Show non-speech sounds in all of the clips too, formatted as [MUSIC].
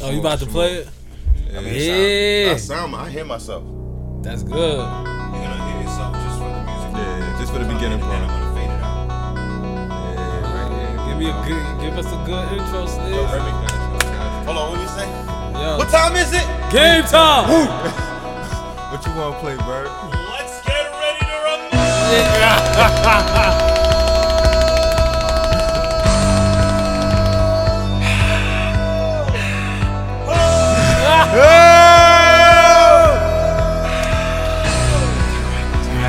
that. Oh, you about to some play it? Yeah. I mean, it Yeah. sound, I sound, I hear myself. That's good. You're gonna hear yourself just from the music. Yeah, just for the beginning And I'm part. gonna fade it out. Yeah, right there. Give me a good, give us a good intro, Yo, Sliz. Remy, Hold on, what you say? Yo, What time is it? game time. [LAUGHS] What you want to play, Bird? Let's get ready to rumble. [LAUGHS] I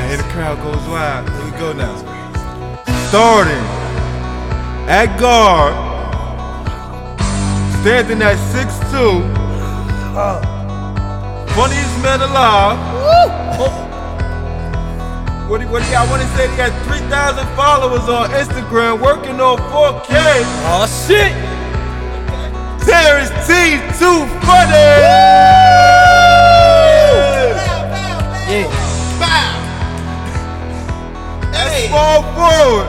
[SIGHS] hear the crowd goes wild. Here we go now. Starting at guard, standing at 6'2", uh. funniest man alive. Oh. What do, what do y'all want to say? He got 3,000 followers on Instagram, working on 4K. Oh shit. Terrence T, too funny. Yeah. Hey. Small forward.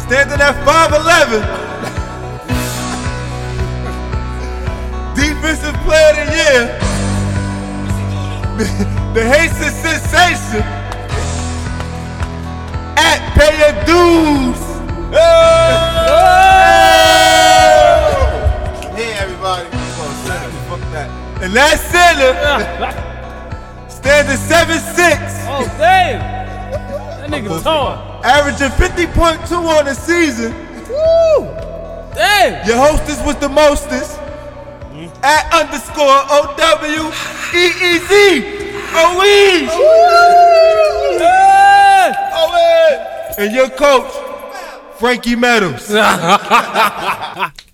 Standing at 5'11. Defensive player of the year. [LAUGHS] the Haitian sensation. At pay your dues. Hey, And that center. Standing 7'6. Oh damn. That nigga tall. Averaging 50.2 on the season. Woo! Damn. Your hostess was the mostest. Mm-hmm. At underscore O W E E Z. OE. Hey. And your coach, Frankie Meadows. [LAUGHS]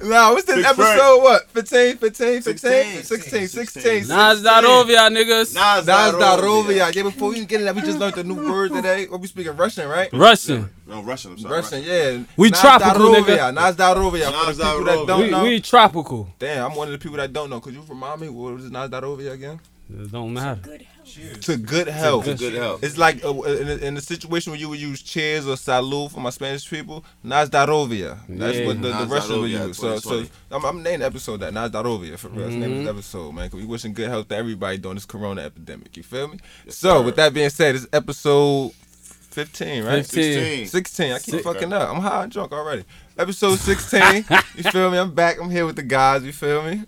Now, what's this Big episode? Frank. What? 15, 15, 16, 16, 16, 16, 16. Nas Darovia, niggas. Nas Nas Darovia. Darovia. Yeah, before we even get in that, we just learned a new [LAUGHS] word today. What we speaking Russian, right? Russian. No, Russian, I'm sorry. Russian, yeah. We Nas tropical, Darovia. nigga. Nas Darovia. For Nas the people that don't We, know. we tropical. Damn, I'm one of the people that don't know. Could you remind me what was Nas Darovia again? It don't matter. To good health. To good health. It's like uh, in, a, in a situation where you would use cheers or salud for my Spanish people, Nazdarovia. That's Yeah. what the, the Nas Russians would Darovia, use. So, so I'm, I'm naming the episode that Nazdarovia for real. That's the name of Mm-hmm. the episode, man. 'cause we wishing good health to everybody during this Corona epidemic. You feel me? so, with that being said, it's episode 15, right? 15. 16. I keep Six. fucking up. I'm high and drunk already. Episode 16. [LAUGHS] you feel me? I'm back. I'm here with the guys. You feel me?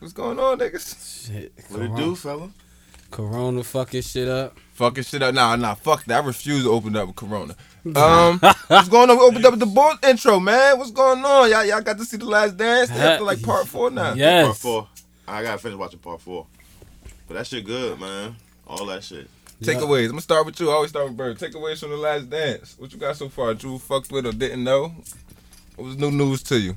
What's going on, niggas? Shit. What it do, fella? Corona fucking shit up. Fucking shit up. Nah, nah, fuck that. I refuse to open up with Corona. [LAUGHS] Um, what's going on? We opened up with the board intro, man. What's going on? Y'all, y'all got to see the last dance. They after like part four now. Yes. Part four. I gotta finish watching part four. But that shit good, man. All that shit. Takeaways. I'm gonna start with you. I always start with Bird. Takeaways from the last dance. What you got so far? Drew fucked with or didn't know? What was new news to you?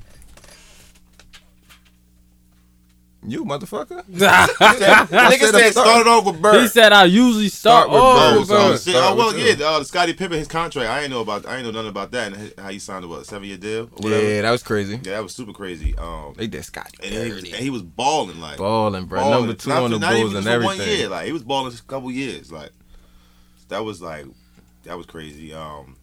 You motherfucker. [LAUGHS] Nigga said started off with Bird. He said I usually start, Start with oh, Bird, So, Bird. shit, Start oh, well, with yeah, you. uh, the Scottie Pippen, his contract. I ain't know about. I ain't know nothing about that and how he signed a what seven year deal. Or whatever. Yeah, that was crazy. Yeah, that was super crazy. Um, They did Scott. and, he was, and he was balling like Balling, bro. balling. Number two not, on the not Bulls even and just for One everything. year, like he was balling a couple years. Like that was like that was crazy. Um,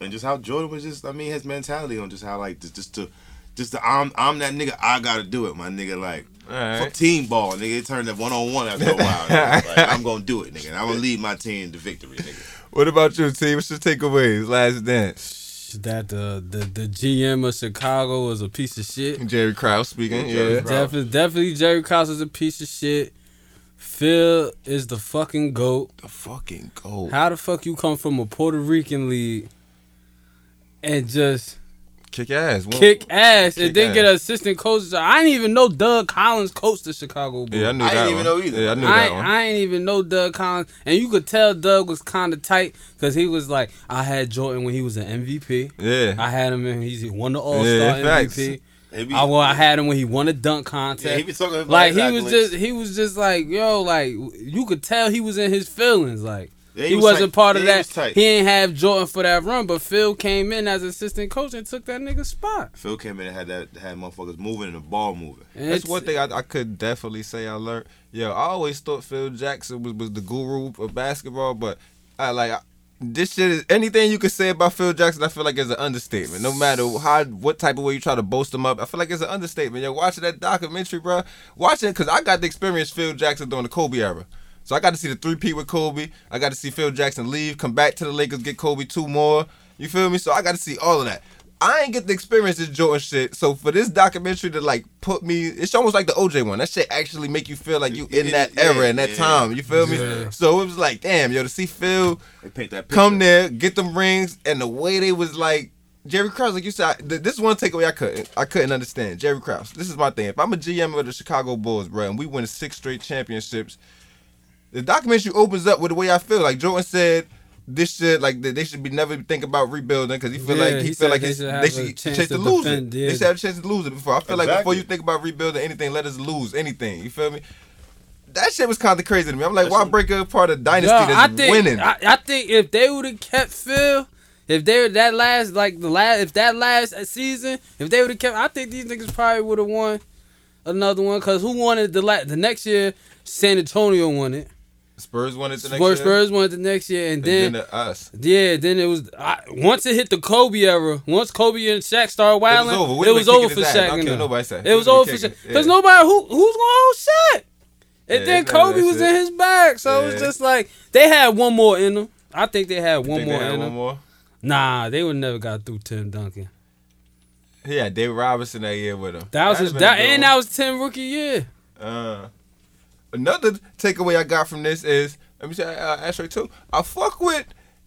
and just how Jordan was just. I mean, his mentality on just how like just, just to. Just to, I'm I'm that nigga. I gotta do it, my nigga. Like Alright. fuck team ball, nigga. It turned to one on one after a while. [LAUGHS] Like, I'm gonna do it, nigga. And I'm gonna lead my team to victory, nigga. What about your team? What's your takeaways? Last dance. That uh, the, the the GM of Chicago was a piece of shit. Jerry Krause speaking. Jerry Yeah. Definitely, definitely, Jerry Krause is a piece of shit. Phil is the fucking goat. The fucking goat. How the fuck you come from a Puerto Rican league and just Kick ass. Well, kick ass and kick then get an assistant coach? I didn't even know Doug Collins coached the Chicago Bulls. Yeah, I knew I that didn't one. even know either. Yeah, I knew I, that ain't- one. I ain't even know Doug Collins, and you could tell Doug was kind of tight because he was like, I had Jordan when he was an MVP. yeah. I had him and he won the All Star Yeah, facts. MVP. He be- I, well, I had him when he won a dunk contest. Yeah, he be talking about like he was just he was just like yo like you could tell he was in his feelings like Yeah, he, was wasn't tight. part of Yeah, he that was tight. he ain't have Jordan for that run but Phil came in as assistant coach and took that nigga's spot Phil came in and had that had motherfuckers moving and the ball moving. And That's one thing I, I could definitely say I learned. Yo, I always thought Phil Jackson was, was the guru of basketball, but I like I, this shit is anything you could say about Phil Jackson. I feel like is an understatement. No matter how, what type of way you try to boast him up, I feel like it's an understatement. Yo, watching that documentary, bro. Watching because I got the experience Phil Jackson during the Kobe era. So I got to see the three P with Kobe. I got to see Phil Jackson leave, come back to the Lakers, get Kobe two more. You feel me? So I got to see all of that. I ain't get the experience this Jordan shit. So for this documentary to like put me, it's almost like the OJ one. That shit actually make you feel like you in that Yeah, era and that yeah. time. You feel me? Yeah. So it was like, damn, yo, to see Phil They paint that come there, get them rings, and the way they was like Jerry Krause, like you said, I, this is one takeaway I couldn't, I couldn't understand. Jerry Krause, this is my thing. If I'm a GM of the Chicago Bulls, bro, and we win six straight championships, the documentary opens up with the way I feel. Like Jordan said, this shit, like they they should be never think about rebuilding because he feel Yeah, like he, he feel like they should have they a should chance chance to to lose defend, it. yeah. They should have a chance to lose it before. I feel like before you think about rebuilding anything, let us lose anything. You feel me? That shit was kind of crazy to me. I'm like, why break up part of dynasty Yo, that's I think winning? I, I think if they would have kept Phil, if they were that last like the last if that last season, if they would have kept, I think these niggas probably would have won another one. Cause who wanted the la- the next year? San Antonio won it. Spurs won it the next Spurs, year. Spurs won it the next year, and And then, then the us. yeah, then it was I, once it hit the Kobe era. Once Kobe and Shaq started wilding, over. it was over for. Shaq. I don't care nobody say. It was over for Shaq because yeah. nobody who who's gonna hold Shaq. And Yeah, then Kobe was shit. in his bag, so it was just like they had one more in them. I think they had one more they had in one them. more. Nah, they would never got through Tim Duncan. Yeah, David Robinson that year with him. That was That'd his, that, and one. that was Tim rookie year. Uh, another takeaway I got from this is let me say uh, Ashtray too. I fuck with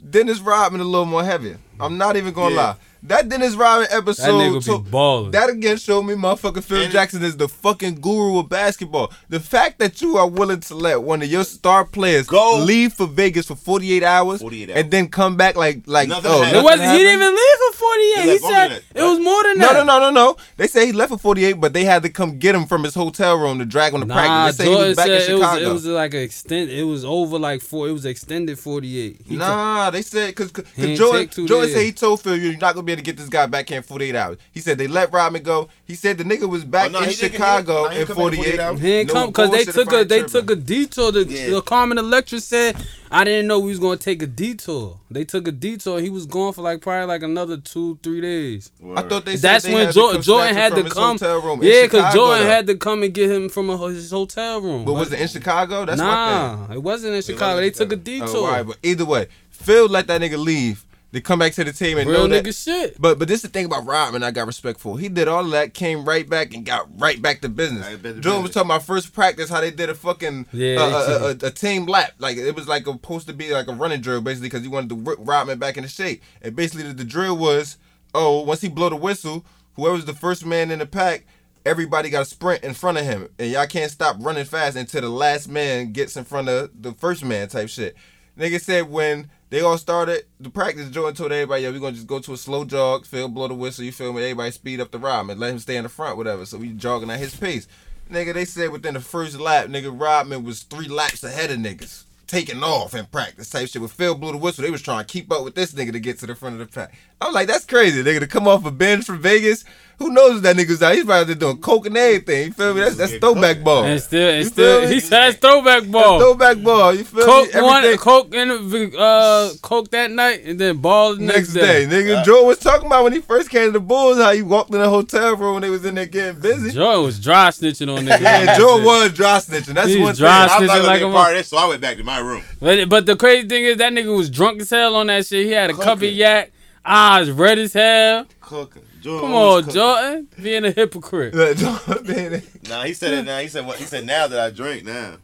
Dennis Rodman a little more heavy. I'm not even gonna Yeah. lie. That Dennis Rodman That episode, nigga to- be balling. that again showed me motherfucking Phil And- Jackson is the fucking guru of basketball. The fact that you are willing to let one of your star players Go. leave for Vegas for 48 hours, 48 and then come back like like Nothing oh, happened. it wasn't. He didn't even leave for 48. He He said it was more than that. no, no, no, no. No. They say he left for 48, but they had to come get him from his hotel room to drag him to Nah, practice. They say he was back said in it was Chicago. it was like an extend. It was over like four. It was extended 48. He Nah, they said because He ain't Jordan, Jordan said he told Phil you're not gonna be able to get this guy back here in 48 hours. He said they let Rodman go. He said the nigga was back Oh, no, in he didn't- Chicago he didn't in come back in 48 48 hours. He ain't No come because they took if a I ain't they took a detour. The, Yeah. the Carmen Electra said, "I didn't know we was gonna take a detour." They took a detour. He was gone for like probably like another two three days. I thought they said That's they when had to Jordan, come Jordan had from to come. hotel room Yeah, because Jordan though. had to come and get him from a, his hotel room. But was it in Chicago? That's my thing. nah, it wasn't in Chicago. wasn't They in took a oh, detour. Oh, all right, but either way, Phil let that nigga leave. They come back to the team and Real know that. nigga shit. But but this is the thing about Rodman I got respect for. He did all of that, came right back and got right back to business. Right back to Jordan was business. talking about first practice how they did a fucking Yeah, uh, a, a, a team lap. Like it was like a, supposed to be like a running drill basically because he wanted to whip Rodman back into shape. And basically the, the drill was oh once he blow the whistle, whoever's the first man in the pack. Everybody got to sprint in front of him, and y'all can't stop running fast until the last man gets in front of the first man. Type shit. Nigga said when they all started the practice, Jordan told everybody, "Yo, we gonna just go to a slow jog, Phil blow the whistle, you feel me? Everybody speed up the Rodman, let him stay in the front, whatever." So we jogging at his pace. Nigga, they said within the first lap, nigga, Rodman was three laps ahead of niggas. Taking off in practice type shit. With Phil blew the whistle, they was trying to keep up with this nigga to get to the front of the pack. I'm like, that's crazy, nigga, to come off a bench from Vegas. Who knows that nigga's out? He's probably doing coke and everything. You feel me? That's that's throwback ball. And still, and still, feel me? he said that's throwback ball. Throwback ball. You feel Coke me? one, Everything- coke in the, uh, coke that night, and then ball the next next, day. Nigga, Joe was talking about when he first came to the Bulls, how he walked in the hotel room when they was in there getting busy. Joe was dry snitching on niggas. [LAUGHS] Yeah, Joe was dry snitching. That's He's one dry thing. I was snitching like a be part of this, so I went back to my room. But, but the crazy thing is that nigga was drunk as hell on that shit. He had a cup of Cooking. yak, eyes red as hell. Cooking. Jordan Come on, cooking. Jordan, being a hypocrite. [LAUGHS] Man, Nah, he said it now. He said what? He said now that I drink now.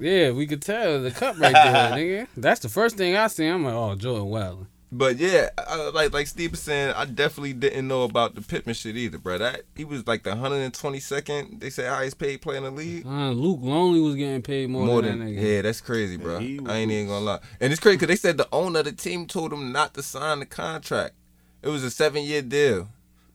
Yeah, we could tell the cup right there, [LAUGHS] nigga. That's the first thing I see. I'm like, oh, Jordan Wilding. But yeah, uh, like like Steve was saying, I definitely didn't know about the Pittman shit either, bro. That he was like the 122nd. They say highest paid player in the league. Uh, Luc Longley was getting paid more, More than, than that nigga. yeah, that's crazy, bro. he I ain't even gonna lie, and it's crazy because they said the owner of the team told him not to sign the contract. It was a seven year deal,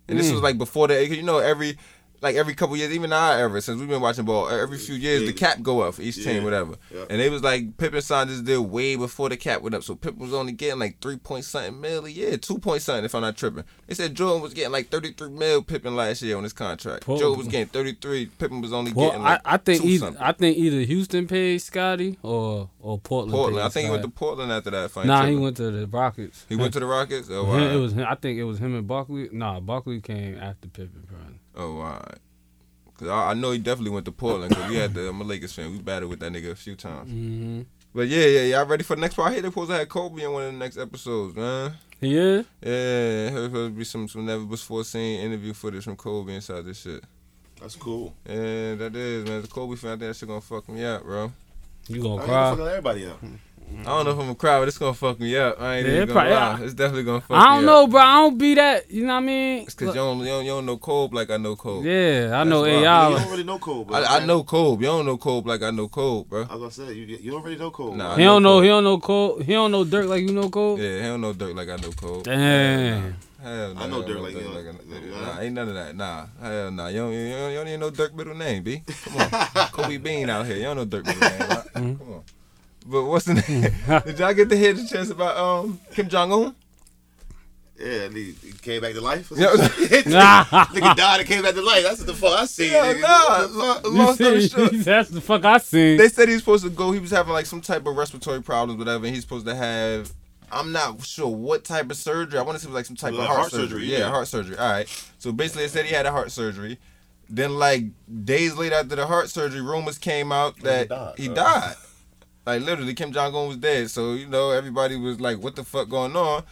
and this Mm. was like before the you know every like every couple years, even our era, since we've been watching ball, every few years Yeah. the cap go up for each Yeah. team, whatever. Yeah. And it was like Pippen signed this deal way before the cap went up, so Pippen was only getting like three point something mil a year, two point something if I'm not tripping. They said Jordan was getting like thirty three mil Pippen last year on his contract. Poor- Joe was getting thirty three, Pippen was only Well, getting I, like I think two either something. I think either Houston paid Scottie or or Portland. Portland. paid I think he went to Portland after that. if I ain't Nah, he went to the Rockets. He went to the Rockets. Oh Him- wow. It was him, I think it was him and Barkley. Nah, Barkley came after Pippen, probably. Oh wow. Cause I, I know he definitely went to Portland because we had the I'm a Lakers fan. We battled with that nigga a few times. Mm-hmm. But yeah, yeah, y'all ready for the next part? I hear they supposed to have Kobe in one of the next episodes, man. He is. Yeah, there's supposed to be some some never before seen interview footage from Kobe inside this shit. That's cool. Yeah, that is man. The Kobe fan, I think that shit gonna fuck me up, bro. You gonna ain't cry? fucking everybody up. [LAUGHS] I don't know if I'm a cry, but it's gonna fuck me up. I ain't Yeah, even gonna probably- lie. It's definitely gonna fuck me up. I don't know, up. bro. I don't be that. You know what I mean? It's cause you don't, you don't you don't know Kobe like I know Kobe. Yeah, I know why. You AI. don't really know Cole, bro. I, I know Kobe. You don't know Kobe like I know Kobe, bro. I was gonna say you, you don't really know Cole. Nah. bro. He don't know know. Cole. He don't know Cole. He don't know Dirk like you know Cole. Yeah, he don't know Dirk like I know Kobe. Damn. Hell no. I know Dirk don't like you know- I- Nah. Nah, ain't none of that. Nah, hell nah. You don't, you don't, you don't even know Dirk middle name, B. Come on, [LAUGHS] Kobe Bean out here. You don't know Dirk middle name. Right? Mm-hmm. Come on. But what's the name? [LAUGHS] Did y'all get to hear the chance about um Kim Jong Un? Yeah, he, he came back to life. or Yeah. some shit. [LAUGHS] Nah. [LAUGHS] Nigga died and came back to life. That's what the fuck I see. Yeah, nigga. nah. What the fuck? Long story see, short, that's the fuck I seen. they said he was supposed to go. He was having like some type of respiratory problems, whatever. And he's supposed to have. I'm not sure what type of surgery. I want to say like some type Like of heart, heart surgery. surgery, Yeah, yeah. heart surgery. All right. So basically, they said he had a heart surgery. Then, like days later after the heart surgery, rumors came out he that died. he died. Like literally, Kim Jong Un was dead. So you know, everybody was like, "What the fuck going on?"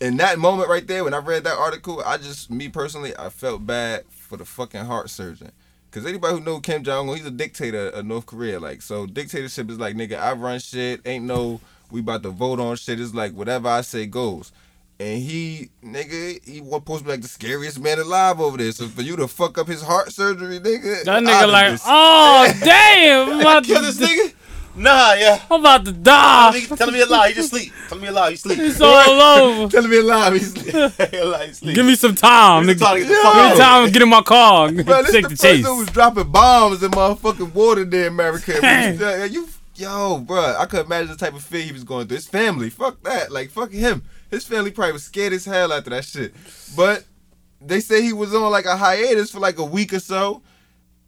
In that moment right there, when I read that article, I just, me personally, I felt bad for the fucking heart surgeon. Cause anybody who know Kim Jong Un, he's a dictator of North Korea. Like, so dictatorship is like, nigga, I run shit. Ain't no, we about to vote on shit. It's like whatever I say goes. And he, nigga, he was supposed to be like the scariest man alive over there. So for you to fuck up his heart surgery, nigga, That nigga like, oh [LAUGHS] damn, about Kill this nigga? Nah, yeah. I'm about to die. me, tell me a lie. He just sleep. Tell me a lie. He sleep. It's all over. [LAUGHS] Telling me alive, he's a lie. He [LAUGHS] [LAUGHS] sleep. Give me some time. Give me some time to get the Give me time to get in my car. Bro, this Take the the chase. who was dropping bombs in motherfucking water there, America. You, yo, bro, I could imagine the type of fear he was going through. His family, fuck that, like fuck him. His family probably was scared as hell after that shit. But they say he was on like a hiatus for like a week or so,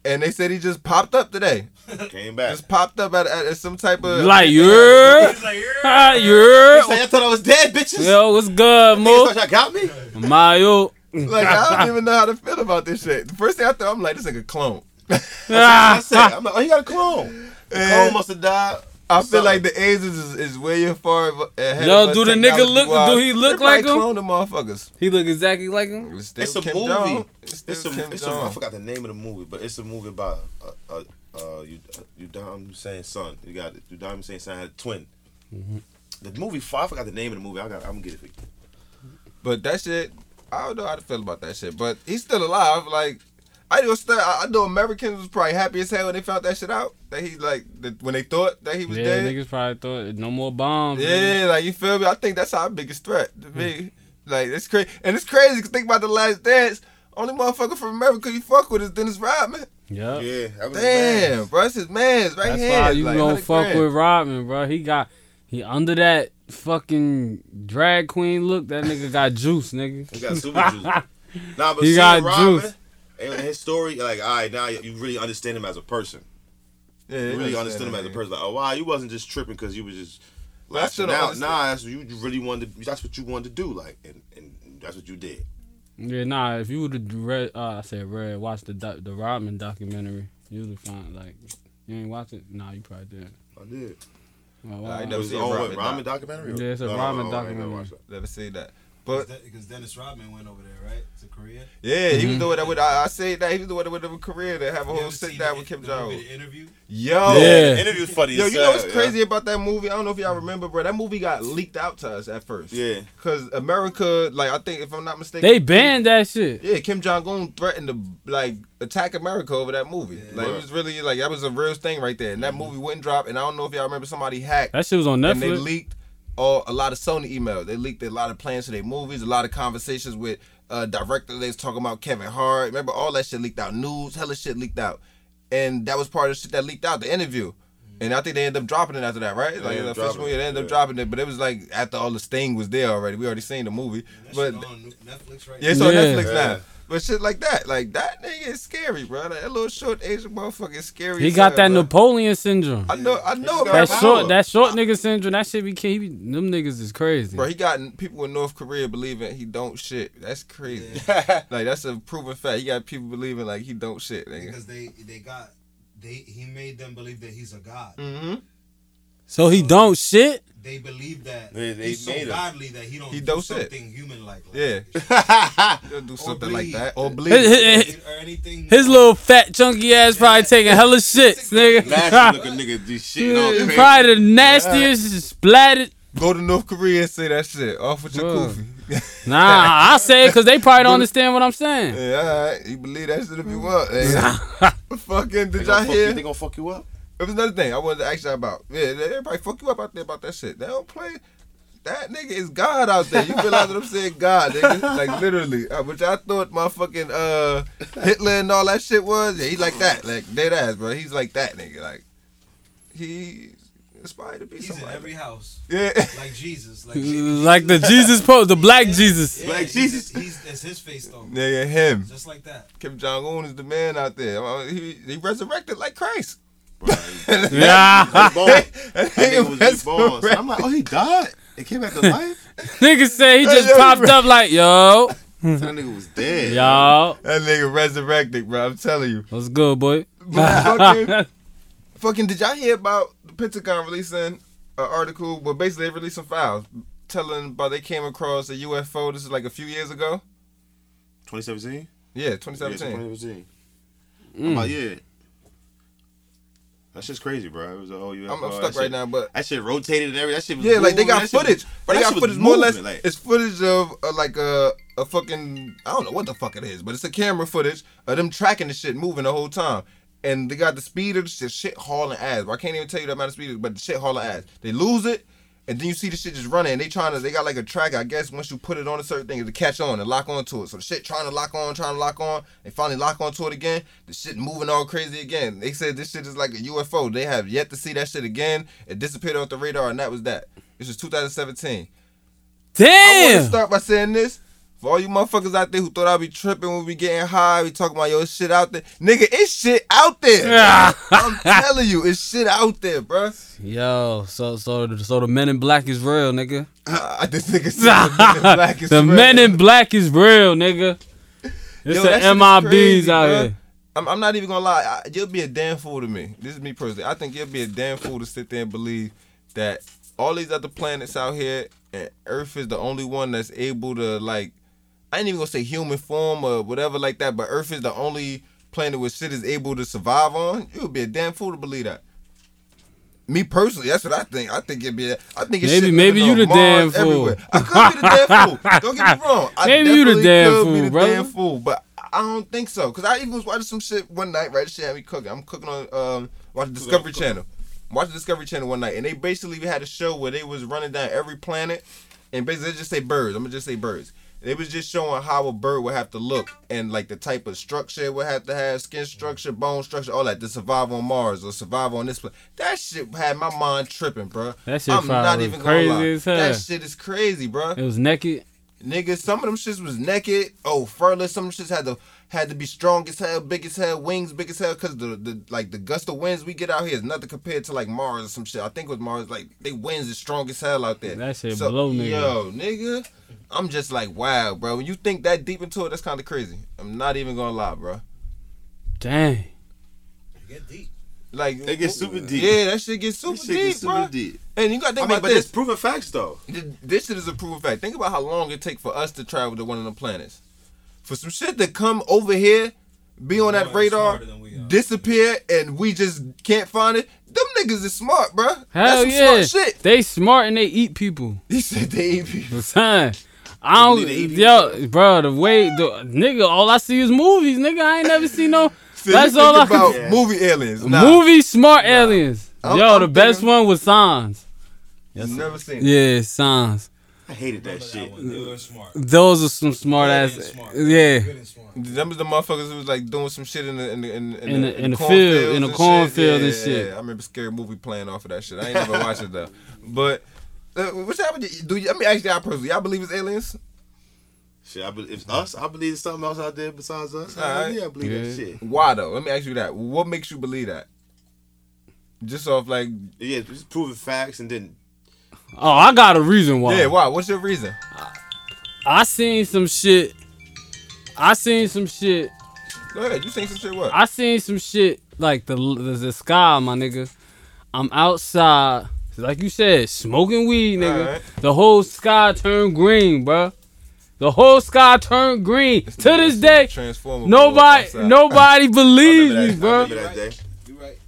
and they said he just popped up today. Came back. Just popped up at, at, at some type of Like, yeah. He's like, He [LAUGHS] yeah. said, I thought I was dead, bitches. Yo, what's good, Niggas Mo? thought y'all got me. Mayo. Like I don't even know how to [LAUGHS] feel about this shit. The first thing I thought, I'm like, this nigga clone. [LAUGHS] That's it. I'm like, oh, he got a clone. The And clone must have died. I feel Something. like the AIDS is, is way far ahead. Yo, of do the nigga look- technology-wise. do he look They probably like him? Clone the motherfuckers. He look exactly like him. It's, It's a Kim movie. Jong. It's still It's a, Kim it's a, Jong. I forgot the name of the movie, but it's a movie about uh, uh, uh, you, you Dom Hussein son. You got you Dom Hussein son had a twin. Mm-hmm. The movie, I forgot the name of the movie. I got, I'm gonna get it for you. But that shit, I don't know how to feel about that shit. But he's still alive. Like I know, I I know Americans was probably happy as hell when they found that shit out. That he like that when they thought that he was Yeah, dead. niggas probably thought no more bombs. nigga. Yeah, like you feel me? I think that's our biggest threat. To me, like it's crazy, and it's crazy because think about the Last Dance. Only motherfucker from America you fuck with is Dennis Rodman. Yup. Yeah, that was Damn, mad. bro, that's his man's right That's here. why you like, gonna fuck grand. with Rodman, bro. He got he under that fucking drag queen look. That nigga got juice, nigga. He got super juice. [LAUGHS] Nah, but He got Rodman juice. and his story, like, all right, now you really understand him as a person. Yeah, You really understand understand him as a person. Like, oh, wow, you wasn't just tripping because you was just But I still out. Nah, that's what you really wanted. To, that's what you wanted to do, like, and, and that's what you did. Yeah, nah. If you would have read, uh, I said read, watch the doc, the Rodman documentary, you would have found like you ain't watch it. Nah, you probably did. I did. Oh, I wow. ain't It never was seen on Rodman what, documentary? Yeah, it's a No, no, Ramen no, I ain't never documentary. watched. Never see that. But Because Dennis Rodman went over there, right? To Korea. yeah, he Mm-hmm. was doing that with. I, I say that he was doing it with a career to have a You whole sit down with Kim Jong. movie, interview. Yo, Yeah. The interview's funny Yo, you know what's hell, crazy about that movie? I don't know if y'all remember, bro. That movie got leaked out to us at first. Yeah. Cause America, like I think if I'm not mistaken, They banned that shit. Yeah, Kim Jong Un threatened to like attack America over that movie. Like it was really like that was a real thing right there. And that movie wouldn't drop. And I don't know if y'all remember somebody hacked That shit was on Netflix. and they leaked all a lot of Sony emails. They leaked a lot of plans for their movies, a lot of conversations with uh, director. They was talking about Kevin Hart. Remember all that shit leaked out. News, hella shit leaked out, and that was part of the shit that leaked out. The interview. And I think they ended up dropping it after that, right? Like Yeah, the dropping official, yeah, it, they ended up yeah. dropping it, but it was like after all the sting was there already. We already seen the movie, That but shit on Netflix right yeah, it's on Yeah. Netflix Yeah. now. But shit like that, like that nigga is scary, bro. That little short Asian motherfucker is scary. He got hell, that bro. Napoleon syndrome. I know, I know about That power. short, that short nigga syndrome. That shit be, he be them niggas is crazy. Bro, he got people in North Korea believing he don't shit. That's crazy. [LAUGHS] like that's a proven fact. He got people believing like he don't shit, nigga. because they they got they he made them believe that he's a god. Mm-hmm. So he don't shit. They believe that They- they he's so made him. godly that he don't He do don't shit. something human like. Yeah. [LAUGHS] He'll do something like bleed. that or His, bleed. his- or anything. his little fat chunky ass probably taking hella [LAUGHS] shits, nigga. Nasty looking nigga do shit on Yeah, probably the nastiest, splattered. Go to North Korea and say that shit. Off with your Bro. koofy. [LAUGHS] Nah, I say it because they probably don't understand what I'm saying. yeah, all right. You believe that shit if you want. nigga. Fucking, They did gonna y'all hear? you- They gonna fuck you up. It was another thing I wanted to ask you about. Yeah, everybody fuck you up out there about that shit. They don't play. That nigga is God out there. You realize what I'm saying? God, nigga. Like literally. Uh, which I thought motherfucking uh Hitler and all that shit was. Yeah, he like that. Like dead ass, bro. He's like that nigga. Like he aspired to be He's in every house, yeah. like Jesus, like Jesus. Like the Jesus pose, the black Jesus. Yeah, Like Jesus. He's, that's his face though, Nigga, him. just like that. Kim Jong Un is the man out there. Uh, He, he resurrected like Christ. Yeah. Born. That That nigga was reborn. So. I'm like, oh, he died. It came back to life. Nigga said he just popped up like, yo, [LAUGHS] that nigga was dead. yo. That nigga resurrected, bro. I'm telling you. What's good, boy? Fucking, [LAUGHS] fucking, did y'all hear about the Pentagon releasing an article? Well, basically, they released some files telling about they came across a UFO. This is like a few years ago. 2017. Yeah, Yeah, 2017. 2017. Mm. I'm like, yeah. That shit's crazy, bro. It was a whole UFO. I'm, I'm stuck right shit- now, but That shit rotated and everything. That shit was yeah, like they got That shit footage, but they got shit footage more or less. like- it's footage of uh, like a a fucking I don't know what the fuck it is, but it's a camera footage of them tracking the shit moving the whole time. And they got the speed of the shit, shit hauling ass. I can't even tell you the amount of speed, but the shit hauling ass. They lose it, and then you see the shit just running. And they trying to, they got like a track. I guess once you put it on a certain thing, to catch on and lock onto it. So the shit trying to lock on, trying to lock on. They finally lock onto it again. The shit moving all crazy again. They said this shit is like a UFO. They have yet to see that shit again. It disappeared off the radar, and that was that. This is 2017. Damn! I want to start by saying this. For all you motherfuckers out there who thought I'd be tripping when we getting high, we talking about yo it's shit out there. Nigga, it's shit out there. I'm telling you, it's shit out there, bruh. Yo, so so so the Men in Black is real, nigga. Uh, I this nigga said the Men in Black is the real. Men in Black is real, nigga. It's Yo, the that shit is MIBs crazy, out bruh. here. I'm, I'm not even gonna lie. I, you'll be a damn fool to me. This is me personally. I think you'll be a damn fool to sit there and believe that all these other planets out here and Earth is the only one that's able to like. I ain't even gonna say human form or whatever like that, but Earth is the only planet where shit is able to survive on. You would be a damn fool to believe that. Me personally, that's what I think. I think it'd be. I think it's Maybe- maybe you on the damn Mars, fool. everywhere. I could be the damn [LAUGHS] fool. Don't get me wrong. I Maybe you the damn could fool, be the brother. damn fool, but I don't think so. Cause I even was watching some shit one night. Right, shit had me cooking. I'm cooking on um watching Discovery Channel. Watch the Discovery Channel one night, and they basically had a show where they was running down every planet, and basically they just say birds. I'm gonna just say birds. They was just showing how a bird would have to look and like the type of structure it would have to have, skin structure, bone structure, all that to survive on Mars or survive on this planet. That shit had my mind tripping, bro. That shit I'm not even crazy gonna lie. as hell. That shit is crazy, bro. It was naked. Nigga, some of them shits was naked. Oh, furless. Some of them shits had to had to be strong as hell, big as hell, wings big as hell. Cause the, the like the gust of winds we get out here is nothing compared to like Mars or some shit. I think with Mars, like they winds is strong as hell out there. That shit blow, nigga. Yo, nigga, I'm just like wow, bro. When you think that deep into it, that's kind of crazy. I'm not even gonna lie, bro. Dang. You get deep. Like It get super deep. Yeah, that shit gets super shit deep, gets super bro. deep. And you gotta think I mean, about but this. it's proven facts though. This shit is a proven fact. Think about how long it take for us to travel to one of the planets. For some shit to come over here, be on that radar, smarter than we are. disappear, and we just can't find it. Them niggas is smart, bro. Hell That's some yeah. smart shit. They smart and they eat people. [LAUGHS] He said they eat people. Son. I don't, yo, bro. The way, the nigga, all I see is movies, nigga. I ain't never seen no. [LAUGHS] So That's you all I think about Yeah. [LAUGHS] movie aliens. Nah, Movie smart aliens. I'm- Yo, I'm the best one was Signs. you never seen it. Yeah, Signs. I hated that Remember shit. one. They were smart. Those are some smart Good ass. and smart. Yeah. Good and smart. Them was the motherfuckers who was like doing some shit in the in the in, In the- in the cornfields field, in the and cornfield Yeah, and yeah, shit. yeah. I remember scary movie playing off of that shit. I ain't never watched it though. But uh, what's happening? Do you, let me ask y'all personally? Y'all believe it's aliens? Shit, I believe if us, I believe there's something else out there besides us. Alright. Yeah, I believe Yeah. that shit. Why though? Let me ask you that. What makes you believe that? Just off like, Yeah, just proving facts and then Oh, I got a reason why. yeah. Why? What's your reason? I seen some shit. I seen some shit. Go ahead. You seen some shit? What? I seen some shit like the the, the sky, my nigga. I'm outside, like you said, smoking weed, nigga. Alright. The whole sky turned green, bruh. The whole sky turned green. to this day, nobody nobody [LAUGHS] I believes me, that,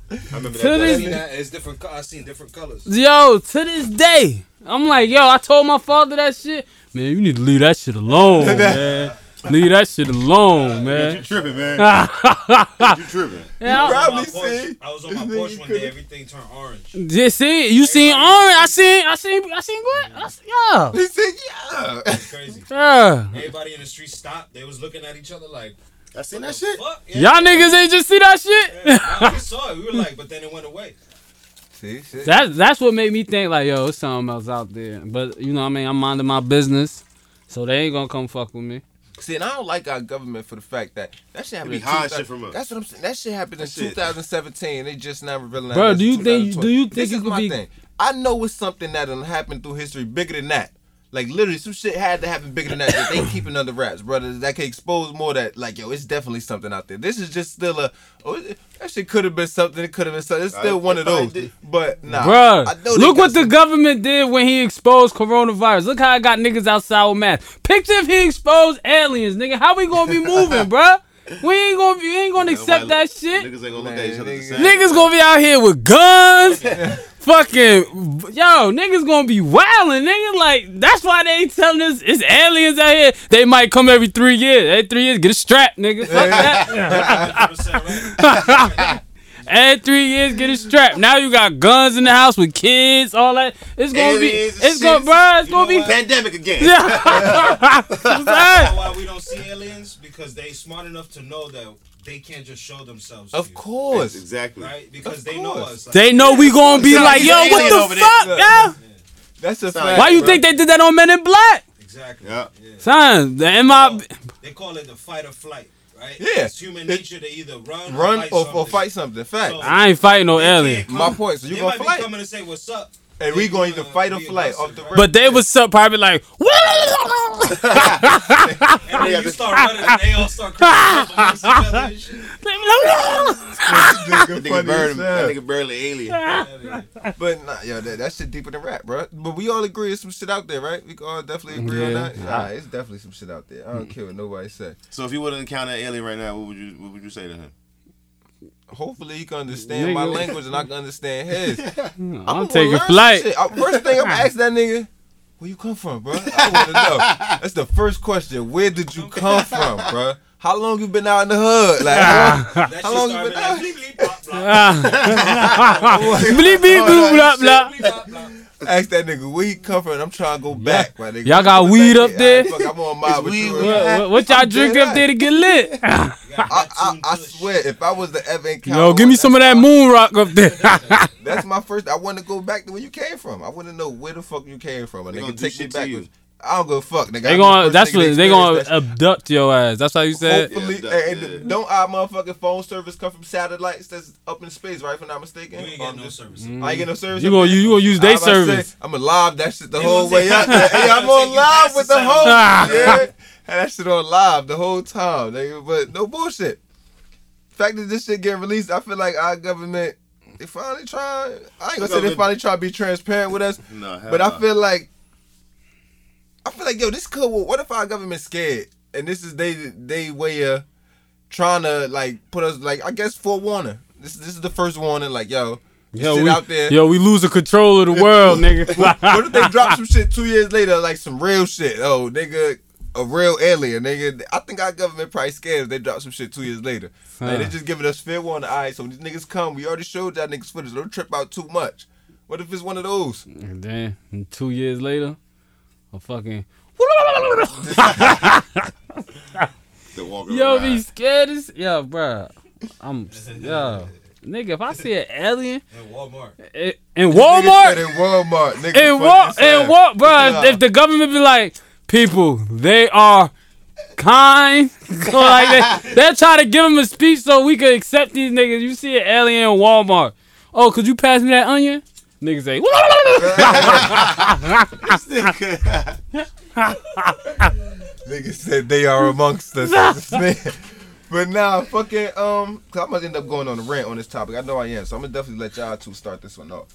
I bruh. remember that day. I To that this- day. seen that. It's different. co- I seen different colors. Yo, to this day, I'm like, yo, I told my father that shit. Man, you need to leave that shit alone, [LAUGHS] man. Leave that shit alone, man. You man. tripping, man. [LAUGHS] yeah, You tripping. I- I Probably my porch- see. I was on my porch one day. Everything turned orange. yeah, see, you seen orange? I seen, I seen, I seen what? I seen, yeah, He said, yeah. It's crazy. yeah. Everybody in the street stopped. They was looking at each other like, I seen "What that shit. fuck?" Yeah. Y'all niggas ain't just see that shit. Yeah, we saw it. We were like, but then it went away. See, shit. That that's what made me think like, yo, it's something else out there. But you know, what I mean, I'm minding my business, so they ain't gonna come fuck with me. See, and I don't like our government for the fact that that shit happened. They in be hiding 2000 shit from us. That's what I'm saying. That shit happened in shit- 2017. They just now revealing. that Bro, do you think- do you think this it is could my be- Thing. I know it's something that done happened through history bigger than that. Like literally, some shit had to happen bigger than that. that they keeping under wraps, brother. That can expose more. That like, yo, it's definitely something out there. This is just still a. Oh, it- that shit could have been something. It could have been something. It's still Uh, one of those. did. But nah, Bruh, I know they look what the some- government did when he exposed coronavirus. Look how I got niggas outside with masks. Picture if he exposed aliens, nigga. How we gonna be moving, [LAUGHS] bruh? We ain't gonna be, we ain't gonna accept Nobody- that shit. Niggas ain't gonna look Man, at each other the same. Niggas gonna be out here with guns. [LAUGHS] Fucking yo, niggas gonna be wildin', nigga. Like that's why they ain't telling us it's aliens out here. They might come every three years. Every three years, get a strap, nigga. Fuck [LAUGHS] that. [LAUGHS] 100% right. Every three years, get a strap. Now you got guns in the house with kids, all that. It's gonna be, Aliens and it's gonna, shit. bro. It's gonna be. what? Pandemic again. Yeah. [LAUGHS] You know why we don't see aliens? Because they smart enough to know that they can't just show themselves. to Of you, course. Exactly. right? Because Of they know course. us. Like, they know we gonna be like, like yo, what the fuck, Look. yeah. That's a Sound fact. Why you bro. think they did that on Men in Black? exactly. Yeah. Son, the MI. They call it the fight or flight, right? Yeah. It's human It- nature to either run, Run or fight or, or something. fight something. Fact. So- I ain't fighting no They alien. My point, so you they gonna might fight. be coming and say, "What's up?" And we going to fight or flight off the. But they was up probably like, [LAUGHS] [LAUGHS] And then you start running, and they all start cracking up [LAUGHS] amongst each other and shit. That nigga, barely, that nigga barely alien. But nah, yo, that, that shit deeper than rap, bro. But we all agree there's some shit out there, right? We can all definitely agree on Yeah. that. Nah, it's definitely some shit out there. I don't mm. care what nobody say. So if you would have encountered an alien right now, what would you what would you say to him? Hopefully he can understand my language and I can understand his. I'm gonna taking learn flight. shit. Uh, First thing I'm gonna ask that nigga, where you come from, bro? I want to know. That's the first question. Where did you come from, bro? How long you been out in the hood? Like, how, how long you been out? bleep bleep blah blah. Bleep, bleep, bloop, blah, blah. Bleep, blah, blah. Ask that nigga where he come from. I'm trying to go back, my nigga. Y'all got weed up there? Alright, fuck, I'm on my weed What, what, what y'all I'm drink up there to get lit? [LAUGHS] I, I, I swear, if I was the Evan encounter, [LAUGHS] Yo, give me some of that my- moon rock up there. That's my first. I want to go back to where you came from. I want to know where the fuck you came from. A They gonna nigga take me shit to back. You. with- I don't give a fuck, nigga. they I'm the gonna, first that's nigga what, they gonna experience that abduct your ass. That's how you said? Hopefully, Yeah, and- yeah. don't our motherfucking phone service come from satellites that's up in space, right? If I'm not mistaken. You ain't Or getting no just- service. Mm-hmm. I ain't getting no service. You gonna, there? you gonna use their I'm about to say, service. I'm gonna live that shit the They whole gonna way take- up. [LAUGHS] Hey, I'm They on live with the the whole. satellite. Yeah, and [LAUGHS] [LAUGHS] that shit on live the whole time, nigga. But no bullshit. Fact that this shit get released, I feel like our government. They finally try. I ain't gonna say they finally try to be transparent with us, No, but I feel like I feel like yo, this could. What if our government scared and this is they they way of trying to like put us like I guess forewarning. This this is the first warning. Like yo, Yo, we, out there. yo, we losing control of the [LAUGHS] world, nigga. [LAUGHS] what if they drop some shit two years later, like some real shit? Oh, nigga, a real alien, nigga. I think our government probably scared if they drop some shit two years later. Like, they Huh. just giving us fair warning. All right, so when these niggas come, we already showed y'all niggas footage. Don't trip out too much. What if it's one of those? And then two years later, a fucking yo be scared as yo, bruh. I'm yo. [LAUGHS] Nigga, if I see an alien In Walmart. in, in Walmart, in Walmart. Nigga in as in what, bro? Yeah. If the government be like, people, they are kind, [LAUGHS] so like they, they're trying to give them a speech so we could accept these niggas. You see an alien in Walmart. Oh, could you pass me that onion? Niggas say, [LAUGHS] Nigga said they are amongst us. [LAUGHS] But nah, fucking um, cause I'm gonna end up going on a rant on this topic. I know I am, so I'm gonna definitely let y'all two start this one off.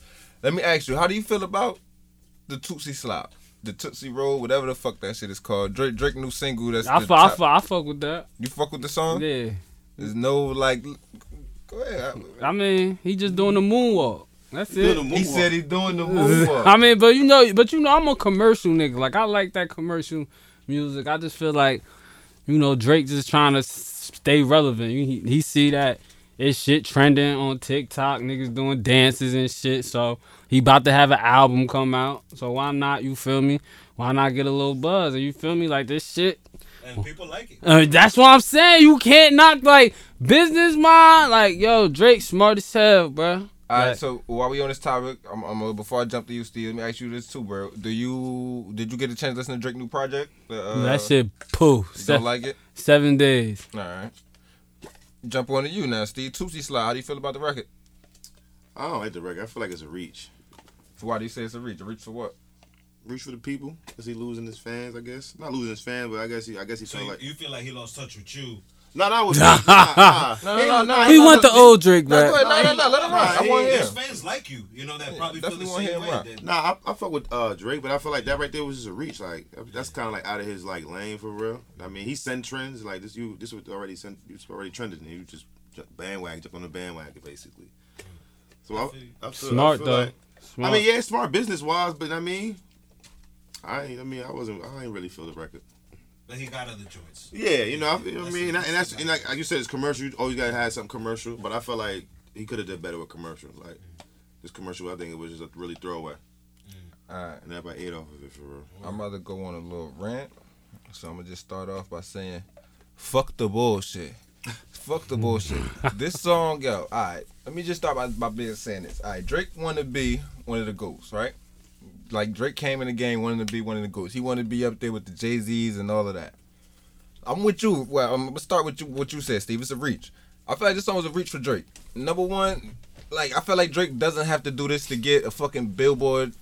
Let me ask you, how do you feel about the Tootsie Slop, the Tootsie Roll, whatever the fuck that shit is called? Drake, Drake new single. That's I the fuck, I fuck, I fuck with that. You fuck with the song? Yeah, There's no like. Go ahead. I mean, he just doing the moonwalk. That's Doing it. He said he's doing the [LAUGHS] moonwalk. I mean, but you know, but you know, I'm a commercial nigga. Like I like that commercial music. I just feel like, you know, Drake just trying to stay relevant. He, he see that it's shit trending on TikTok. Niggas doing dances and shit. So he about to have an album come out. So why not? You feel me? Why not get a little buzz? You feel me? Like this shit. And people like it. Uh, that's what I'm saying. You can't knock like business mind. Like yo, Drake smart as hell, bruh. All right, Right. so while we on this topic, I'm, I'm uh, before I jump to you, Steve. Let me ask you this too, bro. Do you did you get a chance to listen to Drake new project? Uh, that shit poo. Don't like it? seven days. All right. Jump on to you now, Steve. Tootsie Slide. How do you feel about the record? I don't like the record. I feel like it's a reach. So why do you say it's a reach? A reach for what? Reach for the people. Is he losing his fans, I guess. Not losing his fans, but I guess he I guess he So felt you, like you feel like he lost touch with you. No, that was [LAUGHS] nah, nah. No, no, no, no. He want the old Drake No, go back. ahead. No, no, no. Let him rock. I want him. His fans like you. You know that Yeah, probably feel the definitely wanna hear same him way. rock. Nah, I, I fuck with uh, Drake, but I feel like that right there was just a reach. Like that's kind of like out of his like lane for real. I mean, he sent trends like this. You this was already sent. It's already trending, and you just ju- bandwagon, jump on the bandwagon, basically. So I, I feel, Smart I feel though. Like, Smart. I mean, yeah, smart business wise, but I mean, I ain't, I mean, I wasn't. I ain't really feel the record. But he got other joints. Yeah, you know, I, you know what I mean, and, that's and like, like you said, it's commercial. You always gotta have something commercial, but I feel like he could have did better with commercials. Like this commercial, I think it was just a really throwaway, mm. All right. and everybody ate off of it for real. I'm about to go on a little rant. So I'm gonna just start off by saying, fuck the bullshit. [LAUGHS] fuck the bullshit. this song, yo, alright. Let me just start by, by being saying this. Alright, Drake want to be one of the GOATs, right? Like Drake came in the game wanting to be one of the GOATs. He wanted to be up there with the Jay-Z's and all of that. I'm with you. Well, I'm gonna start with you what you said, Steve. It's a reach. I feel like this song was a reach for Drake. Number one, like I feel like Drake doesn't have to do this to get a fucking billboard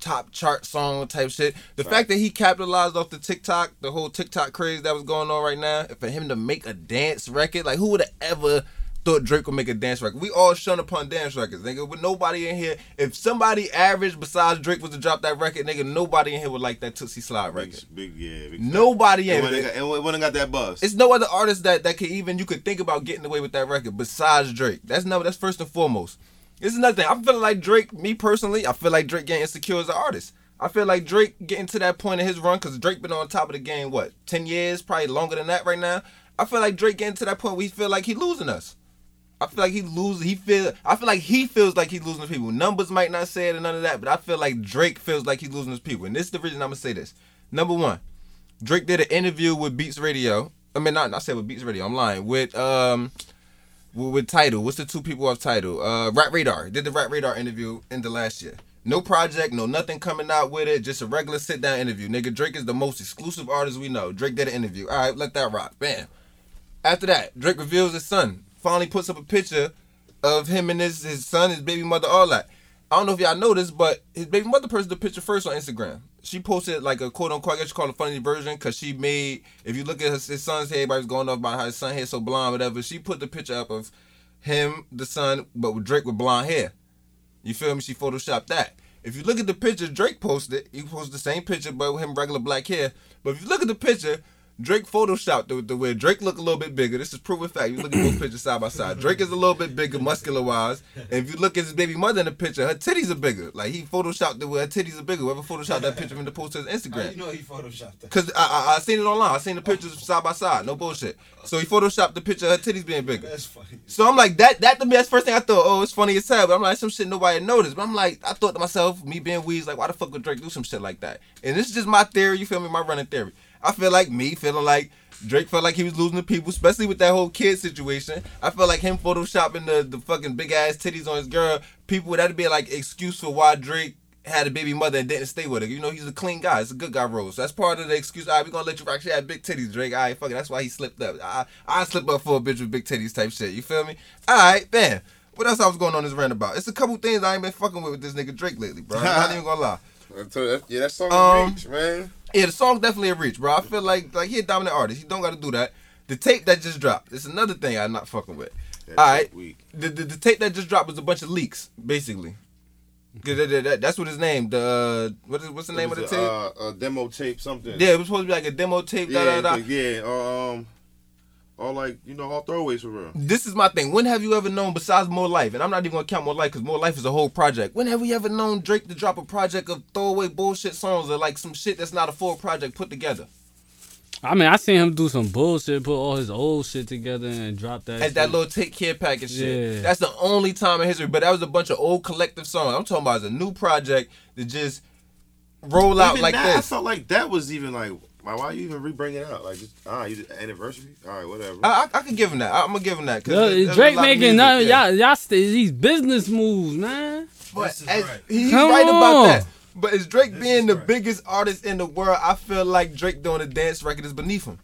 top chart song type shit. The fact that he capitalized off the TikTok, the whole TikTok craze that was going on right now, for him to make a dance record, like who would have ever thought Drake would make a dance record? We all shun upon dance records, nigga. With nobody in here, if somebody average besides Drake was to drop that record, nigga, nobody in here would like that Tootsie Slide record. Big, big yeah. Big Nobody in here. it wouldn't got that buzz. It's no other artist that that could even you could think about getting away with that record besides Drake. That's no that's first and foremost. This is another thing. I'm feeling like Drake, me personally, I feel like Drake getting insecure as an artist. I feel like Drake getting to that point in his run because Drake been on top of the game what ten years, probably longer than that right now. I feel like Drake getting to that point where he feel like he losing us. I feel like he losing. He feel. I feel like he feels like he's losing his people. Numbers might not say it and none of that, but I feel like Drake feels like he's losing his people. And this is the reason I'm gonna say this. Number one, Drake did an interview with Beats Radio. I mean, not not say with Beats Radio. I'm lying. With um, with, with Tidal. What's the two people off Tidal? Uh, Rap Radar. Did the Rap Radar interview in the last year. No project, no nothing coming out with it. Just a regular sit down interview. Nigga, Drake is the most exclusive artist we know. Drake did an interview. All right, let that rock. Bam. After that, Drake reveals his son. Finally puts up a picture of him and his his son, his baby mother, all that. I don't know if y'all noticed, but his baby mother posted the picture first on Instagram. She posted like a quote unquote, I guess you call it a funny version, because she made, if you look at his, his son's hair, everybody's going off about how his son hair so blonde, whatever. She put the picture up of him, the son, but with Drake with blonde hair. You feel me? She photoshopped that. If you look at the picture Drake posted, he posted the same picture but with him regular black hair. But if you look at the picture, Drake photoshopped the, the way Drake look a little bit bigger. This is proven fact. You look at both [CLEARS THROAT] pictures side by side. Drake is a little bit bigger, muscular wise. And if you look at his baby mother in the picture, her titties are bigger. Like he photoshopped the way her titties are bigger. Whoever photoshopped that picture from the post to his How Instagram. you know he photoshopped that? Cause I, I I seen it online. I seen the pictures side by side. No bullshit. So he photoshopped the picture of her titties being bigger. That's funny. So I'm like that. That to me, that's the first thing I thought. Oh, it's funny as hell. But I'm like some shit nobody noticed. But I'm like, I thought to myself, me being Weez, like, why the fuck would Drake do some shit like that? And this is just my theory. You feel me? My running theory. I feel like me feeling like Drake felt like he was losing the people, especially with that whole kid situation. I felt like him photoshopping the the fucking big ass titties on his girl. People that'd be like excuse for why Drake had a baby mother and didn't stay with her. You know, he's a clean guy. It's a good guy role. So that's part of the excuse. All right, we gonna let you rock. She had big titties, Drake. All right, fuck it. That's why he slipped up. I I slip up for a bitch with big titties type shit. You feel me? All right, man. What else I was going on this rant about? It's a couple things I ain't been fucking with with this nigga Drake lately, bro. I'm not [LAUGHS] even gonna lie. I that- yeah, that song Um, reach, man. Yeah, the song's definitely a reach, bro. I feel like like he a dominant artist. He don't got to do that. The tape that just dropped. It's another thing I'm not fucking with. That All right. weak. The, the the tape that just dropped was a bunch of leaks, basically. 'Cause that- that- that- that's what his name. The uh, what is what's the name of the It was tape? a, uh, a demo tape, something. yeah, it was supposed to be like a demo tape. Da, yeah, da, da. yeah. Um, all like you know, all throwaways for real. This is my thing. When have you ever known, besides More Life, and I'm not even gonna count More Life because More Life is a whole project. When have we ever known Drake to drop a project of throwaway bullshit songs or like some shit that's not a full project put together? I mean, I seen him do some bullshit, put all his old shit together and drop that. At that shit. little take care package shit. Yeah. That's the only time in history. But that was a bunch of old collective songs. I'm talking about as a new project that just roll out Even like that, I felt like that was even like, why, why you even re-bring it out? Like, just, ah, you just, anniversary? All right, whatever. I, I, I can give him that. I, am gonna give him that. 'cause Yo, there- there's Drake lot making music, none. yeah. Y'all, y'all stay these business moves, man. But as, right. he's Come right about on. that. But is Drake This being is the right. biggest artist in the world? I feel like Drake doing a dance record is beneath him.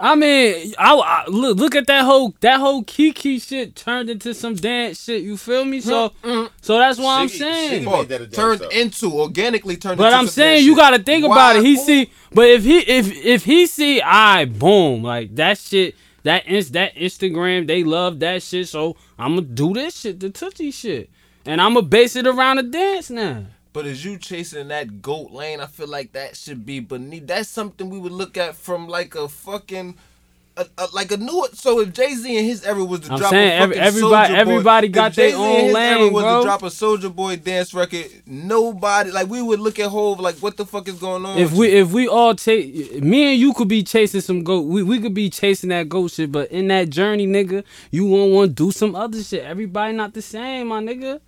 I mean, I, I- look look at that whole that whole Kiki shit turned into some dance shit. You feel me? So mm, mm. so that's what I'm saying. Shiggy made that a dance turned up. into organically turned. But into I'm some saying dance you shit. got to think about Why? it. He see, but if he if if he see, I boom like that shit. That ins that Instagram, they love that shit. So I'm gonna do this shit, the Toosie shit, and I'm gonna base it around a dance now. But as you chasing that goat lane, I feel like that should be beneath. That's something we would look at from like a fucking. A, a, like a new so if Jay Z in his era was to I'm drop saying a every- fucking everybody- Boy, everybody got their own his era lane, was bro. to drop a Soulja Boy dance record, nobody like we would look at Hove like what the fuck is going on? If we if we all take me and you could be chasing some goat, we, we could be chasing that goat shit, but in that journey, nigga, you won't want to do some other shit. Everybody not the same, my nigga.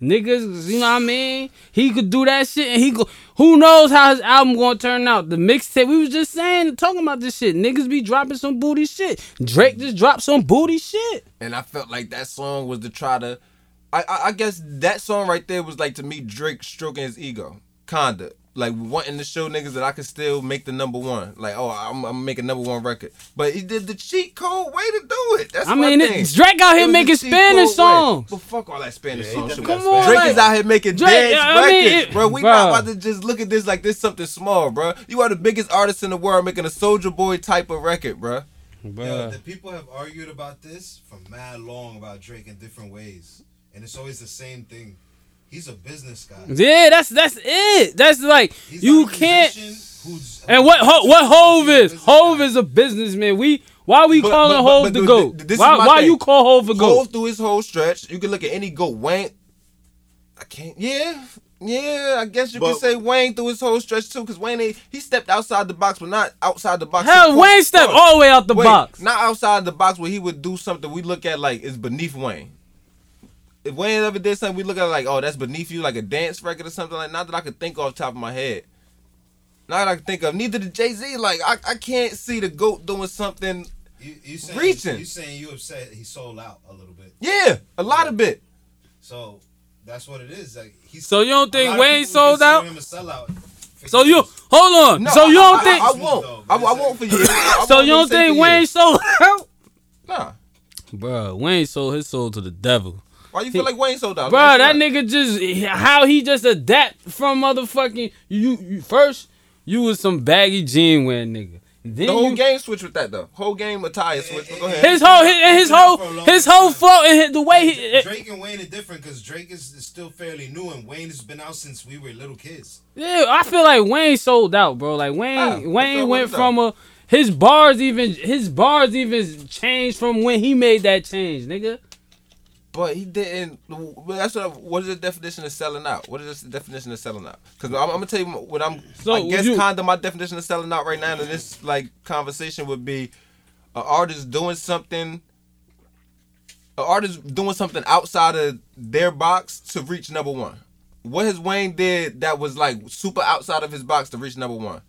Niggas, you know what I mean? He could do that shit, and he go. Who knows how his album gonna turn out? The mixtape. We was just saying, talking about this shit. Niggas be dropping some booty shit. Drake just dropped some booty shit. and I felt like that song was to try to. I, I I guess that song right there was like to me Drake stroking his ego, kinda like wanting to show niggas that I could still make the number one. Like oh I'm I'm making number one record, but he did the cheat code way to do it. That's what I my mean, thing. it, Drake out here making Spanish code way. songs. But fuck all that Spanish Yeah, he song shit. definitely Come on, Drake like- is out here making Drake, dance I mean, records, it- bro. We bro. not about to just look at this like this something small, bro. You are the biggest artist in the world making a Soulja Boy type of record, bro. Yo, the people have argued about this for mad long about Drake in different ways, and it's always the same thing. He's a business guy. Yeah, that's that's it. That's like He's you a can't. who's- And what Ho, what Hove is? Hove is a businessman. We why we But- calling but- but- Hove the goat? th- this why my why thing. you call Hove a Go goat? through his whole stretch. You can look at any goat. Wayne, I can't. Yeah, yeah. I guess you But- can say Wayne through his whole stretch too, because Wayne ain't- he stepped outside the box, but not outside the box. Hell, Wayne stepped all the way out the Wait, box. Not outside the box where he would do something we look at like is beneath Wayne. If Wayne ever did something, we look at it like, oh, that's beneath you, like a dance record or something like. Not that I could think off the top of my head. Not that I can think of. Neither did Jay Z. Like I, I can't see the goat doing something. You, you saying, Reaching. You saying you upset he sold out a little bit. Yeah, a lot of bit. So that's what it is. Like he's So you don't think Wayne sold out? Him a sellout So you hold on. No, so you don't I, think? I, [LAUGHS] I won't. I, I won't for you. So you don't think. Wayne sold out? Nah. Bro, Wayne sold his soul to the devil. Why you feel like Wayne sold out? Bro, that not. nigga just how he just adapt from motherfucking you, you first you was some baggy jean wearing nigga. Then The whole you- game switched with that though. Whole game attire switched. But go ahead. His whole, his, his whole, his whole flow and his, the way he. Drake and Wayne are different because Drake is, is still fairly new and Wayne has been out since we were little kids. Yeah, I feel like Wayne sold out, bro. Like Wayne, ah, How? What's Wayne went what's up? from a his bars even his bars even changed from when he made that change, nigga. But he didn't. That's what. I, what is the definition of selling out? What is the definition of selling out? Because I'm, I'm gonna tell you what I'm. So, I guess you- kind of my definition of selling out right now in this like conversation would be an artist doing something. An artist doing something outside of their box to reach number one. What has Wayne did that was like super outside of his box to reach number one?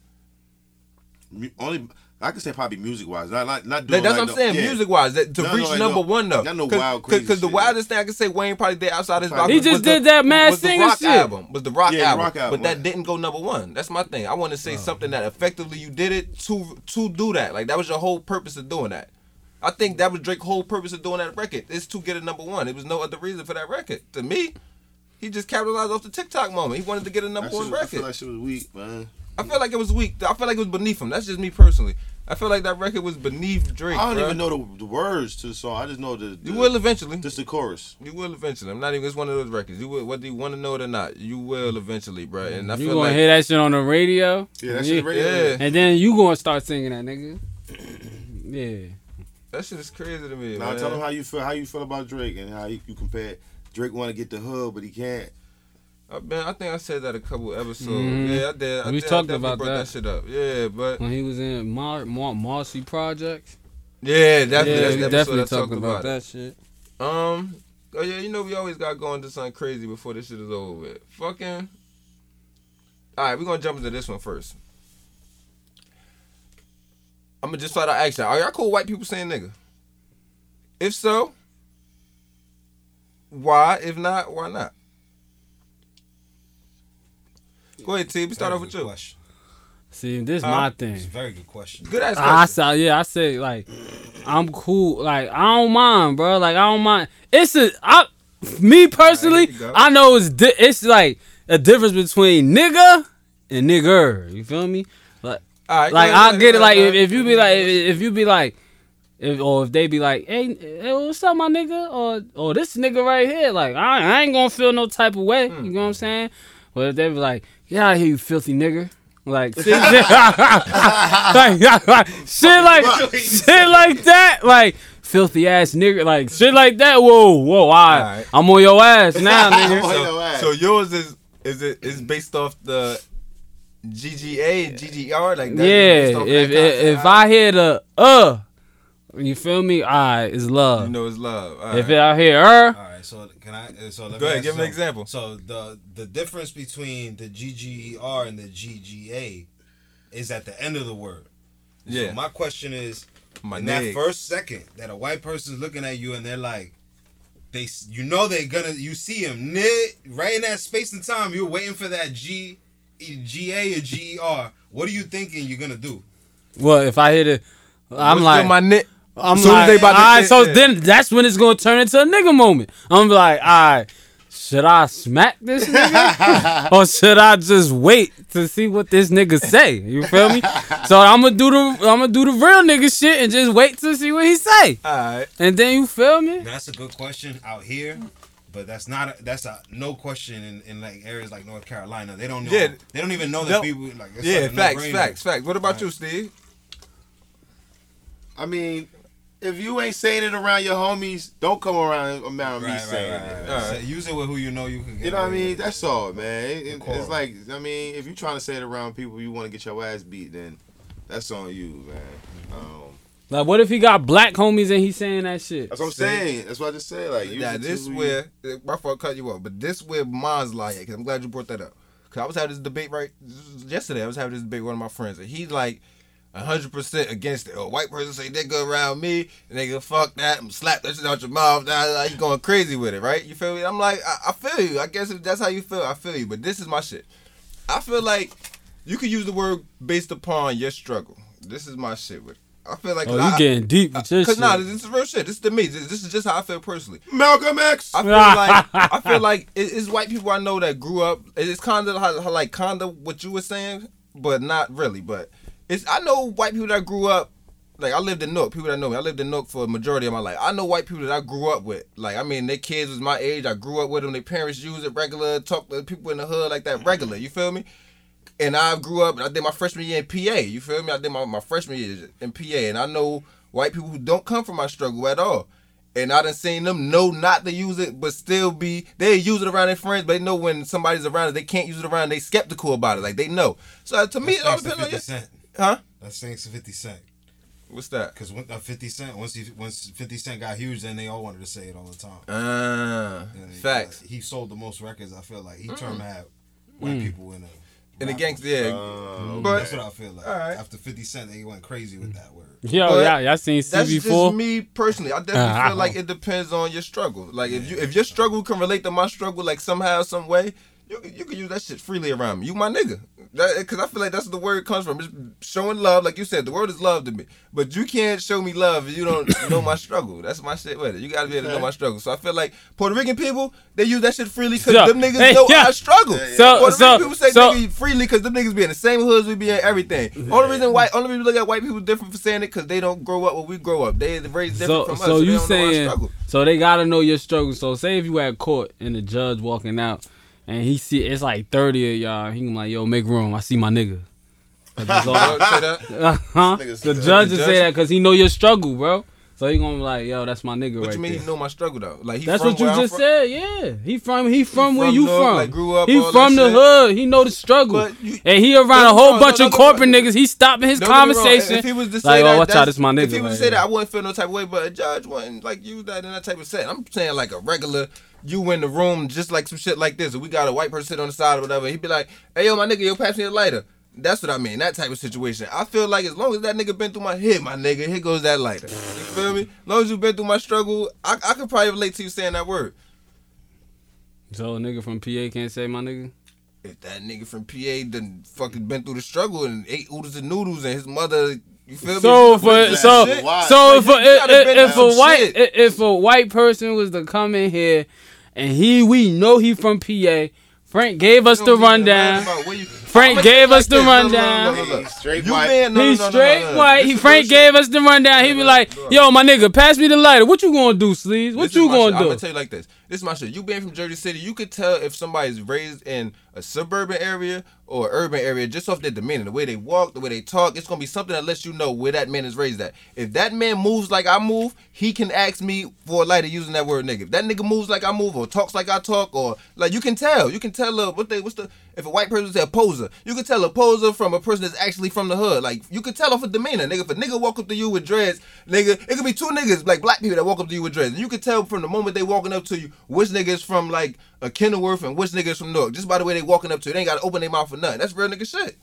Only I could say probably music wise, not not not doing. that's like what I'm no- saying, yeah. music wise, that to No, reach no, number no- one though. not no Cause, wild, cause, the wildest thing I could say Wayne probably did outside his box. He was just the- did that Mad was the Singer rock shit. album. Was the rock Yeah, the rock album, but that didn't go number one. That's my thing. I want to say Oh. something that effectively you did it to to do that. Like that was your whole purpose of doing that. I think that was Drake's whole purpose of doing that record is to get a number one. It was no other reason for that record. To me, he just capitalized off the TikTok moment. He wanted to get a number That one shit- I record. feel like shit was weak, man. I feel like it was weak. I feel like it was beneath him. That's just me personally. I feel like that record was beneath Drake. I don't bruh. even know the, the words to the song. I just know the, the You will eventually. just the chorus. You will eventually. I'm not even. It's one of those records. You will, whether you want to know it or not, you will eventually, bro. And I You feel gonna like hear that shit on the radio? Yeah, that yeah. shit radio. Yeah. And then you gonna start singing that, nigga. [CLEARS THROAT] Yeah. that shit is crazy to me. Now man. tell them how you feel. How you feel about Drake and how you, you compare. Drake want to get the hood, but he can't. I, man, I think I said that a couple episodes. Mhm. Yeah, I did. I We did, talked about that. that shit up. Yeah, but When he was in Mar- Mar- Marcy Project. yeah, definitely. yeah, that's we episode definitely talked talked about, about that shit. Um. Oh yeah, you know we always got going to something crazy before this shit is over with. Fucking. All right, we're gonna jump into this one first. I'm gonna just flat out ask y'all: Are y'all cool white people saying nigga? If so, why? If not, why not? Go ahead, T. We start off with you. Question. See, this Huh? my thing. It's a very good question. Good ass I question. saw, yeah, I say like, I'm cool. Like, I don't mind, bro. Like, I don't mind. It's a, I, me personally, Alright, here you go. I know it's di- it's like a difference between nigga and nigger. You feel me? Like, All right, like go ahead, I get it. Like, if, if you be like, if, if you be like. If, or if they be like, hey, hey, what's up, my nigga? Or, or this nigga right here, like, I, I ain't gonna feel no type of way. Hmm. You know what I'm saying? But if they be like, get out of here, you filthy nigga. Like, [LAUGHS] shit, shit, like, shit like, shit like that. Like, filthy ass nigga. Like, shit like that. Whoa, whoa, all right. Alright. I'm on your ass [LAUGHS] now, nigga. So, your ass. so yours is is it is based off the GGA and GGR like that? based Yeah, off if, that if, if I hear the, uh, you feel me? All right, it's love. you know it's love. All if right. I hear her, All right, so can I? uh, So let Go me ahead, give you an something. example. So the the difference between the GGER and the GGA is at the end of the word. yeah, So my question is, my in that first second that a white person's looking at you and they're like, they, you know, they're gonna, you see him knit right in that space and time. You're waiting for that G, G A GA or GER. What are you thinking you're gonna do? well, if I hit it, I'm What's like, my nick. I'm Soon as like, they about to- all right, so yeah. then that's when it's gonna turn into a nigga moment. I'm like, all right, should I smack this nigga [LAUGHS] or should I just wait to see what this nigga say? You feel me? So I'm gonna do the I'm gonna do the real nigga shit and just wait to see what he say, All right, and then you feel me? That's a good question out here. But that's not a, that's a no question in, in like areas like North Carolina. They don't know. Yeah. They don't even know that No. people like. It's yeah, like facts, no-brainer. facts, facts. What about Right. you, Steve? I mean, if you ain't saying it around your homies, don't come around around me Right, right, saying right, it. right, All right. right. Use it with who you know you can. Get You know what I mean? with. That's all, man. It- it- it's like, I mean, if you trying to say it around people, you want to get your ass beat, then that's on you, man. Um, Like, what if he got black homies and he's saying that shit? that's what I'm saying. That's what I just said. Like, Yeah, this who you- where my fault cut you off, but this where mine's lying. Cause I'm glad you brought that up. Cause I was having this debate right yesterday. I was having this debate with one of my friends, and he's like. Hundred percent against it. A white person say nigga around me, and they go fuck that, and slap that shit out your mouth. Now like, you going crazy with it, right? You feel me? I'm like, I, I feel you. I guess if that's how you feel, I feel you. But this is my shit. I feel like you could use the word based upon your struggle. This is my shit with it. I feel like Oh, you I, getting deep with your Cause shit. nah, this is real shit. This is to me. This, this is just how I feel personally. Malcolm X. I feel [LAUGHS] like I feel like it, it's white people I know that grew up. It's kind of how, how like kind of what you were saying, but not really. But it's I know white people that grew up like I lived in Newark. People that know me, I lived in Newark for a majority of my life. I know white people that I grew up with. Like I mean, their kids was my age. I grew up with them. Their parents use it regular. Talk to people in the hood like that regular. You feel me? And I grew up. I did my freshman year in PA. You feel me? I did my, my freshman year in PA, and I know white people who don't come from my struggle at all. And I done seen them know not to use it, but still be they use it around their friends, but they know when somebody's around it, they can't use it around. They skeptical about it, like they know. So to me, it all That's thanks to depends on 50 you. Cent. Huh? That's thanks to 50 Cent. What's that? Because when uh, 50 Cent, once he once 50 Cent got huge, then they all wanted to say it all the time. Ah, And he- facts. He sold the most records. I feel like he turned mad white people in a In the gangster, yeah. Um, but That's what I feel like. Alright. After 50 Cent, they went crazy with that word. Yo, But y'all, y'all seen that's just me personally. I definitely feel like it depends on your struggle. Like if you if your struggle can relate to my struggle, like somehow, some way, you can- you can use that shit freely around me. You my nigga. Because I feel like that's what the word comes from. It's showing love, like you said. The word is love to me. But you can't show me love if you don't know my struggle. That's my shit with it. You gotta be able to know my struggle. So I feel like Puerto Rican people they use that shit freely because So, them niggas hey, know yeah. I struggle. So- Puerto so- Rican people say so- nigga freely because them niggas be in the same hoods we be in everything. Only reason white, only reason we look at white people different for saying it because they don't grow up where we grow up. They raised different So, from us. so they you don't know our saying struggle. so they gotta know your struggle. So say if you at court and the judge walking out and he see it's like thirty of y'all, he can like, yo, make room. I see my nigga. that's [LAUGHS] all- say that? uh-huh. The the judge will judge- say that because he know your struggle, bro. So he gonna be like, yo, that's my nigga What right you mean there. he know my struggle though? Like he That's what you I'm just from? said. Yeah, he from he from where from you from. like, grew up, he from the shit. hood. He know the struggle, you- and he around a whole wrong, bunch don't of wrong. corporate niggas. He stopping his conversation. If he was to say like, that, oh, watch out, this my nigga. If he was right to say that. I wouldn't feel no type of way. But a judge wouldn't like use that in that type of set. I'm saying like a regular. You in the room just like some shit like this. We got a white person sit on the side or whatever. He'd be like, "Hey yo, my nigga, yo, pass me a lighter." That's what I mean. That type of situation. I feel like as long as that nigga been through my head, my nigga, here goes that lighter. You feel me? As long as you been through my struggle, I, I could probably relate to you saying that word. So a nigga from PA can't say my nigga. If that nigga from PA done fucking been through the struggle and ate oodles and noodles and his mother, you feel So me? for so shit. Why? so Like, if, you- you if, if, a white shit. if if a white person was to come in here and he we know he from PA, Frank gave us the don't need to rundown. Lie about where you- Frank gave us the rundown. He's straight white. being- no, no, He's no, no, straight no, no. white. He Frank gave us the rundown. He be like, "Yo, my nigga, pass me the lighter. What you gonna do, Sleeves? What This you gonna shit. I'm do?" gonna tell you like this. This is my shit. You being from Jersey City, you could tell if somebody's raised in a suburban area or urban area just off their demeanor, the way they walk, the way they talk. It's gonna be something that lets you know where that man is raised at. If that man moves like I move, he can ask me for a lighter using that word nigga. If that nigga moves like I move or talks like I talk or like you can tell. You can tell uh, what they what's the if a white person say a poser, you can tell a poser from a person that's actually from the hood. Like you can tell off a demeanor, nigga. If a nigga walk up to you with dreads, nigga, it could be two niggas like black people that walk up to you with dreads. And you can tell from the moment they walking up to you which nigga is from like a Kenilworth and which nigga is from Newark. Just by the way they walking up to you, they ain't gotta open their mouth for nothing. That's real nigga shit.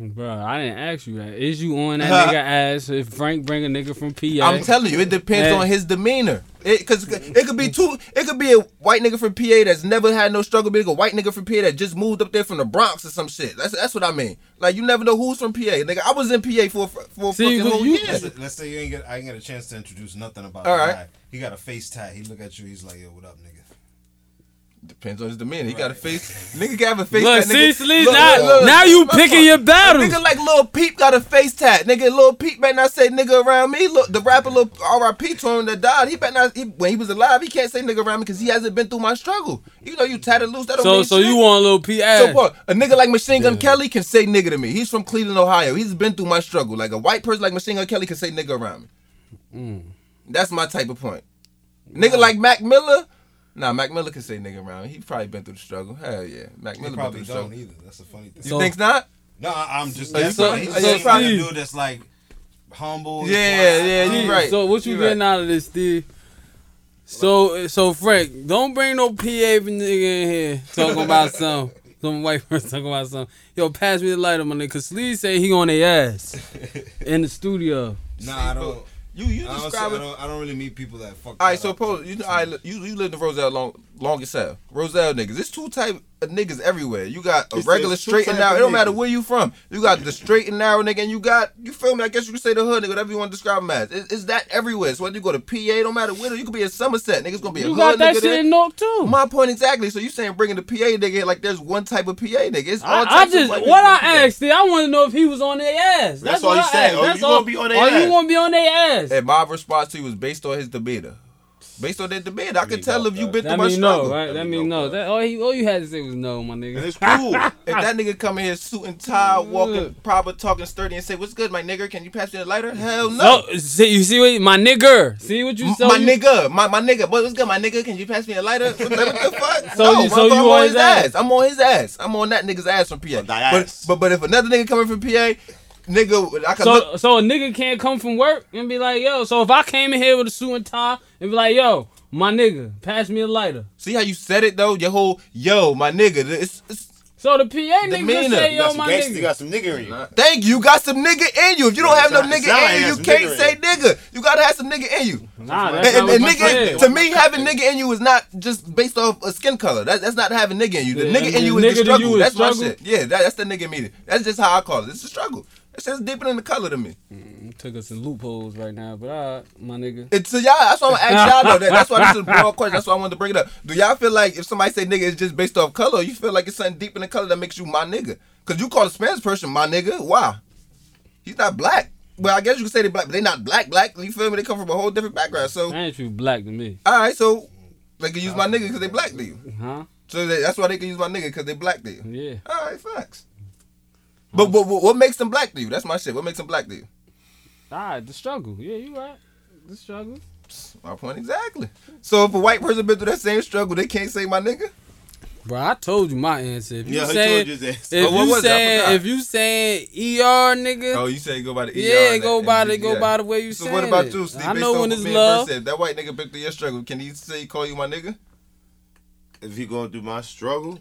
Bro, I didn't ask you that. Is you on that nigga ass if Frank bring a nigga from PA? I'm telling you, it depends Yeah. on his demeanor. It cause it could be two. It could be a white nigga from PA that's never had no struggle, but a white nigga from PA that just moved up there from the Bronx or some shit. That's that's what I mean. Like you never know who's from PA. Nigga, I was in PA for for a See, fucking but whole you- year. Let's, let's say you ain't get I ain't get a chance to introduce nothing about All the right. guy. He got a face tat. He look at you. He's like, "Yo, what up, nigga?" Depends on his demeanor. He got a face. Nigga can have a face Look, tat. see, nigga. Sleeves, Look, now, look, look, now you picking your A battles. nigga like Lil Peep got a face tat. Nigga, Lil Peep better not say nigga around me. Look, the rapper Lil R.I.P. to him that died. He better not. He, when he was alive, he can't say nigga around me because he hasn't been through my struggle. You know, you tatted loose. That don't so mean so shit. you want a little PA? So what? A nigga like Machine Gun Kelly can say nigga to me. He's from Cleveland, Ohio. He's been through my struggle. Like a white person like Machine Gun Kelly can say nigga around me. Mm. That's my type of point. Nigga like Mac Miller. Nah, Mac Miller can say nigga around. He probably been through the struggle. Hell yeah. Mac He Miller been probably through the don't struggle. either. That's a funny thing. You So- think not? no, I, I'm just. You That's so- what he oh, seems yeah, like a Steve. dude that's like humble. Yeah, quiet. yeah, you Steve, right. So what you You getting right. out of this, Steve? So so Frank, don't bring no PA nigga in here talking about [LAUGHS] some some white person talking about something. Yo, pass me the lighter, my nigga. Cause Sleeve say he on their ass [LAUGHS] in the studio. Nah, I don't. You you I don't, describe I it. don't. I don't really meet people that fuck. All right, that so up. pose you know, I you you lived in Roselle long long as hell. Roselle niggas. it's two type niggas everywhere. You got a It's- regular it's two straight and narrow. It don't matter where you from. You got the straight and narrow nigga, and you got you feel me. I guess you could say the hood nigga, whatever you want to describe them as. It- It's that everywhere. So whether you go to PA, it don't matter where. You could be in Somerset. Niggas gonna be a You hood got that nigga shit there. in North too. My point exactly. So you saying bringing the PA nigga like there's one type of PA nigga? It's all I, I just of what I in PA. asked, I want to know if he was on their ass. That's, That's what all he I said. asked. Oh, That's you all. gonna be on oh, their Or you ass. gonna be on their ass? And my response to you was based on his demeanor. Based on that demeanor, I could mean, tell if you been through That my mean no, struggle. right? That That mean mean no. no, That all he all you had to say was no, my nigga. And nigga. it's cool. [LAUGHS] If that nigga come in here suit and tie, walking proper, talking sturdy, and say, "What's good, my nigga? Can you pass me the lighter?" Hell no. So see, you see what my nigger. See what you M- so my you- nigga, my, my nigga, boy, what's good, my nigga? Can you pass me a lighter? What the, [LAUGHS] fuck? So no, you- so you I'm on on his his ass. ass. I'm on his ass. I'm on that nigga's ass from PA. On thy But, but but if another nigga coming from PA, nigga, I can So look. so a nigga can't come from work and be like, yo. So if I came in here with a suit and tie and be like, yo, my nigga, pass me a lighter. See how you said it though? Your whole yo, my nigga. It's, it's, So the PA nigga Demeanor. just say, yo, got some my gangster, you nigga. got some nigga in you. thank you. You got some nigga in you. If you don't Yeah, have no it sound- it nigga like in you you, got you some can't nigga say in nigga. You gotta have some nigga in you. Nah, that's And, not and what I nigga, said. to me, having nigga in you is not just based off a skin color. That, that's not having nigga in you. The Yeah, nigga in you is the nigga to struggle. you is That's my shit. Yeah, that, that's the nigga meaning. That's just how I call it. It's a struggle. It's just deeper than the color to me. Mm, took us in loopholes right now, but alright, my nigga. It's to y'all. That's why I'm gonna ask y'all though. That, that's why this is a broad [LAUGHS] question. That's why I wanted to bring it up. Do y'all feel like if somebody say nigga, it's just based off color? You feel like it's something deep in the color that makes you my nigga? Cause you call a Spanish person my nigga. Why? He's not black. Well, I guess you could say they black, but they not black. Black. You feel me? They come from a whole different background. So, That ain't you black to me, all right. So they can use my nigga because they black to you. huh? So they, that's why they can use my nigga because they black to you. Yeah. All right, facts. But, but what what makes them black to you? That's my shit. What makes them black to you? Alright, the struggle. Yeah, you right. The struggle. My point exactly. So if a white person been through that same struggle, they can't say my nigga. Bro, I told you my answer. If you Yeah, he told you his if Oh, you was it? I saying, if you saying ER nigga, Oh, you say go by the ER. yeah, go and by the go yeah. by the way you So saying what about you, Steve? I Based know off when what it's love. Said, that white nigga been through your struggle. Can he say call you my nigga? if he going through my struggle,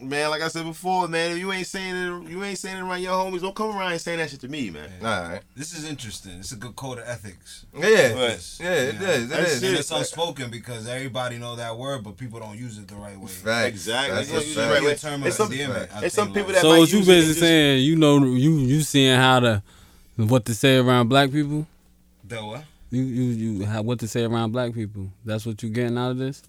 man, like I said before, man, if you ain't saying it, you ain't saying it around your homies. Don't come around and saying that shit to me, man. All right. This is interesting. It's a good code of ethics. Yeah, yeah, Right. yeah. It is. It That's is. it. And it's unspoken because everybody know that word, but people don't use it the right way. Facts. Exactly. That's You a don't fact. right way. It's term It's some- endearment, I It's some people like- that So might what you use it and basically just- saying, you know, you you seeing how to what to say around black people? The what? You you you how, what to say around black people? That's what you getting out of this?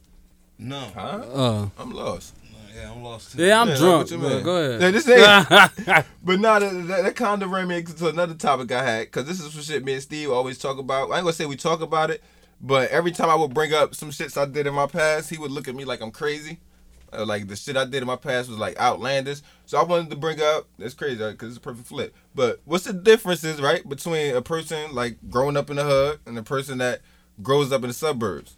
No. Huh? Uh, I'm lost. Yeah, I'm lost too. yeah, I'm Yeah, drunk. what you but mean? Go Yeah, ahead. this ain't. But nah, that, that, that kind of ran me to another topic I had, because this is some shit me and Steve always talk about. I ain't gonna say we talk about it, but every time I would bring up some shits I did in my past, he would look at me like I'm crazy. Uh, like the shit I did in my past was like outlandish. So I wanted to bring up, that's crazy, because it's a perfect flip. But what's the differences, right, between a person like growing up in the hood and a person that grows up in the suburbs?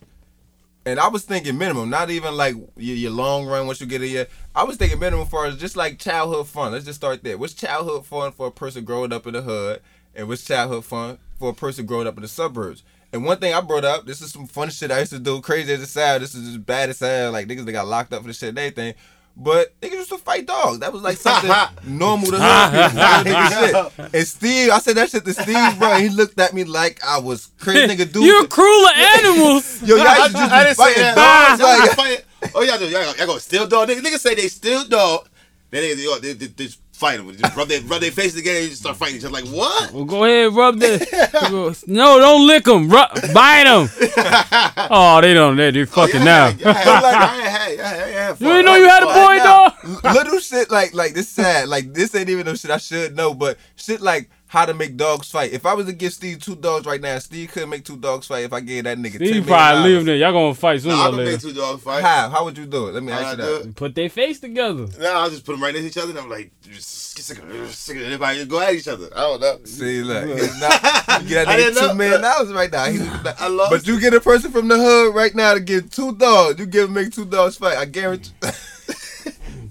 And I was thinking minimum, not even like your, your long run once you get year. I was thinking minimum for just like childhood fun. Let's just start there. What's childhood fun for a person growing up in the hood, and what's childhood fun for a person growing up in the suburbs? And one thing I brought up, this is some fun shit I used to do, crazy as it sounds. This is just bad as hell. Like niggas that got locked up for this shit and everything. But niggas used to fight dogs. That was like something [LAUGHS] normal to hood people. [LAUGHS] Shit. And Steve, I said that shit to Steve, bro. He looked at me like I was crazy nigga dude. You're cruel [LAUGHS] animals. Yo, y'all I, used to just I be didn't say fighting that. dogs. Like, just fight- Oh, y'all. Y'all, y'all gonna steal dog. Niggas, niggas say they steal dog. Then they, they, they, they, they just fight them. Just rub their, rub their faces together and just start fighting each other. Like, what? Well, go ahead, rub the. no, don't lick them. Rub, bite them. [LAUGHS] Oh, they don't. They, they oh, fucking now. Yeah, yeah, like, I ain't had, I ain't had You didn't know you had a boy, dog. little shit like like this sad like this ain't even no shit I should know but shit like how to make dogs fight if I was to give Steve two dogs right now Steve couldn't make two dogs fight if I gave that nigga Steve ten million probably leave dollars. there. Y'all gonna fight sooner Nah, or I can make two dogs fight. how how would you do it let me How ask you that? Put their face together. No, I'll just put them right next to each other and I'm like, get sick of it, sick of. Everybody just go at each other. I don't know. see look he's not, [LAUGHS] you get I that didn't nigga know. two million dollars right now He- [LAUGHS] I lost but you get a person from the hood right now to get two dogs you give him make two dogs fight I guarantee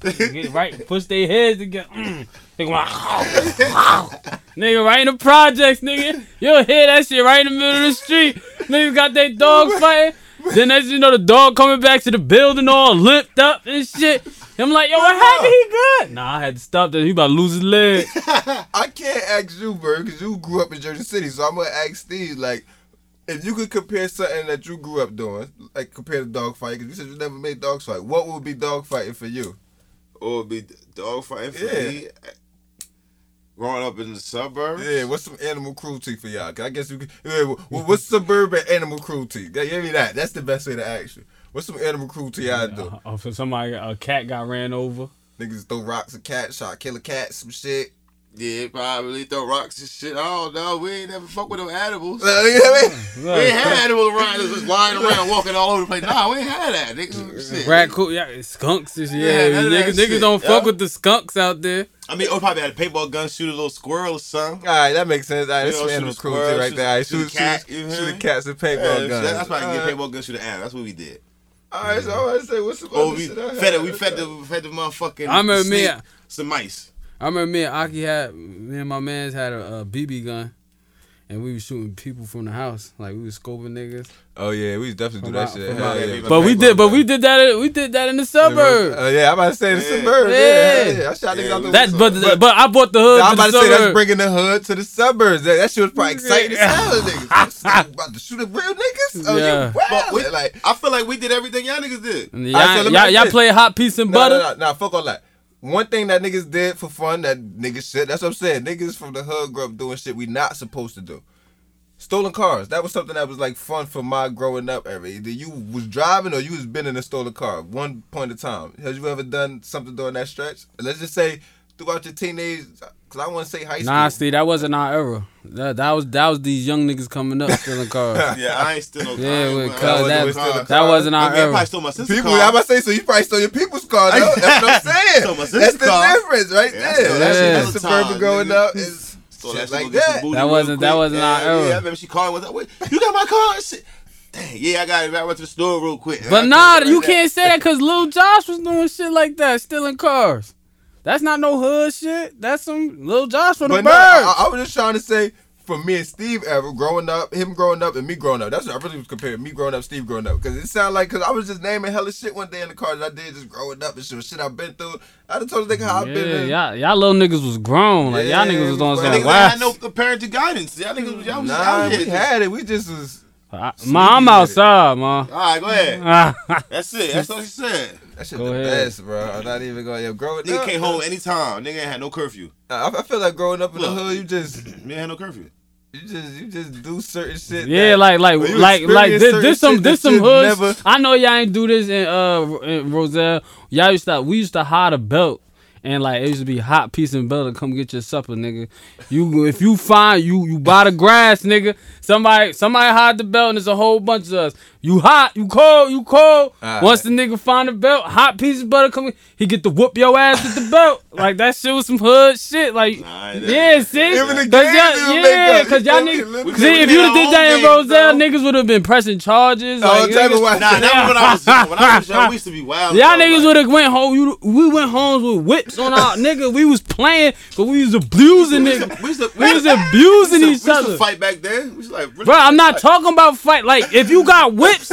Get right, push their heads together. [LAUGHS] [CLEARS THROAT] They go, nigga, right in the projects, nigga. You'll hear that shit right in the middle of the street. Niggas got their dogs fighting. Then as you know, the dog coming back to the building all limped up and shit. I'm like, yo, what happened? He good? Nah, I had to stop that. He about to lose his leg. [LAUGHS] I can't ask you, bro, because you grew up in Jersey City. So I'm gonna ask Steve, like, if you could compare something that you grew up doing, like compare to dog fight, because you said you never made dog fight. What would be dog fighting for you? Or be dog fighting for Yeah. me. Growing up in the suburbs. Yeah, what's some animal cruelty for y'all? 'Cause I guess you could. Yeah, what's suburban animal cruelty? Yeah, Give me that. That's the best way to ask you. What's some animal cruelty y'all do? Uh, for somebody, a cat got ran over. Niggas throw rocks at cats, shot kill a cat, some shit. Yeah, probably throw rocks and shit. Oh no, know. We ain't never fuck with no animals. Uh, you know what I mean? [LAUGHS] We ain't had animals around us just lying around, [LAUGHS] walking all over the place. Nah, we ain't had that. Nigga. Shit. Raccoon, yeah, skunks. Is, yeah, Yeah, none niggas, niggas don't yeah. fuck with the skunks out there. I mean, or probably had a paintball gun, shoot a little squirrel or something. All right, that makes sense. All right, You that's some animal cruelty right shoot- there. All right, shoot a shoot, cat, shoot, you know shoot what I the mean? cats and Yeah, paintball guns. that's why I can get All right. paintball gun, shoot an animal. That's what we did. All right, so I want to say, what's some Oh, we fed it. We fed the fed the motherfucking. I remember me- snake some mice. I remember me and Aki had me and my man's had a, a BB gun, and we was shooting people from the house. Like we was scoping niggas. Oh yeah, we definitely do that shit. Hell yeah, yeah, But we did, but we did that. We did that in the suburbs. Uh, yeah, I'm about to say the Yeah. suburbs. Yeah, Yeah. yeah, yeah. I shot niggas Yeah, out the That, window. but, but I bought the hood. I'm about to say that's bringing the hood to the suburbs. That, that shit was probably exciting as hell, niggas. [LAUGHS] That's like, about to shoot at real niggas. Oh, Yeah. wow. But we, like, I feel like we did everything y'all niggas did. And All right, so Y'all, let y'all, ask play hot piece and no, butter. no, no, no, fuck all that. One thing that niggas did for fun that niggas shit. That's what I'm saying. Niggas from the hood grew up doing shit we not supposed to do. Stolen cars. That was something that was like fun for my growing up era. Either you was driving or you was been in a stolen car. One point of time. Has you ever done something during that stretch? Let's just say throughout your teenage. Cause I want to say high school. Nah, Steve, that wasn't our era. That, that was that was these young niggas coming up stealing cars. [LAUGHS] Yeah, I ain't still no. Yeah, I ain't- with I cuz wasn't that- that wasn't I our mean, I probably stole my sister's People, car. I'm about to say, so you probably stole your people's car. though. [LAUGHS] That's what I'm saying. Stole my That's sister's the car. difference, right Yeah, there. stole That's, that that's the suburban time, growing nigga. up. Is Stole shit shit, like go get some that. That wasn't- that wasn't our era. Yeah, I remember she called and was like, "Wait, you got my car?" and Shit. Dang, yeah, I got it. I went to the store real quick. But nah, you that. can't say that because Lil Josh was doing shit like that, stealing cars. That's not no hood shit. That's some little Josh from the But no. I, I was just trying to say, for me and Steve ever growing up, him growing up and me growing up. That's what I really was comparing me growing up, Steve growing up. Because it sounded like, because I was just naming hella shit one day in the car that I did just growing up and shit, shit I've been through. I done told the nigga how I've been yeah, in. y'all, y'all little niggas was grown. Like Yeah, y'all niggas was Niggas something ain't wild. had no parental guidance. Y'all niggas, y'all was Nah, out here. we had it. We just was. I- Ma, I'm outside, ma. All right, go ahead. Ah, [LAUGHS] That's it. That's what she said. That shit Go the ahead. best, bro. I'm not even going. Yo, growing Nigga up, came home anytime. Nigga ain't had no curfew. I, I feel like growing up in the hood, you just, [CLEARS THROAT] Nigga had no curfew. you just, you just do certain shit. yeah, that- like like When you like like experience this, certain this some shit this that some you hoods. never- I know y'all ain't do this in uh in Roselle. Y'all used to we used to hide a belt. And like it used to be hot piece and belt to come get your supper, nigga. You if you find you you buy the grass, nigga. Somebody somebody hide the belt and there's a whole bunch of us. You hot, you cold, you cold. Alright. Once the nigga find the belt, hot piece of butter coming, he get to whoop your ass with the belt. [LAUGHS] Like that shit was some hood shit. Like Nah, yeah, see, Even the Cause y'all, yeah, cause You y'all niggas. See, if you'd did that in Roselle, niggas would have been pressing charges. Oh, like, tell me why. Nah, that was when I was young. When I was young, we used to be wild. [LAUGHS] Y'all niggas would have went home. You, we went homes with whips on our nigga. We was playing, but we was abusing niggas. we used to- We was abusing each we used to other. fight back then. We was like, Bro, I'm not talking about fight. Like, if you got [LAUGHS] whips,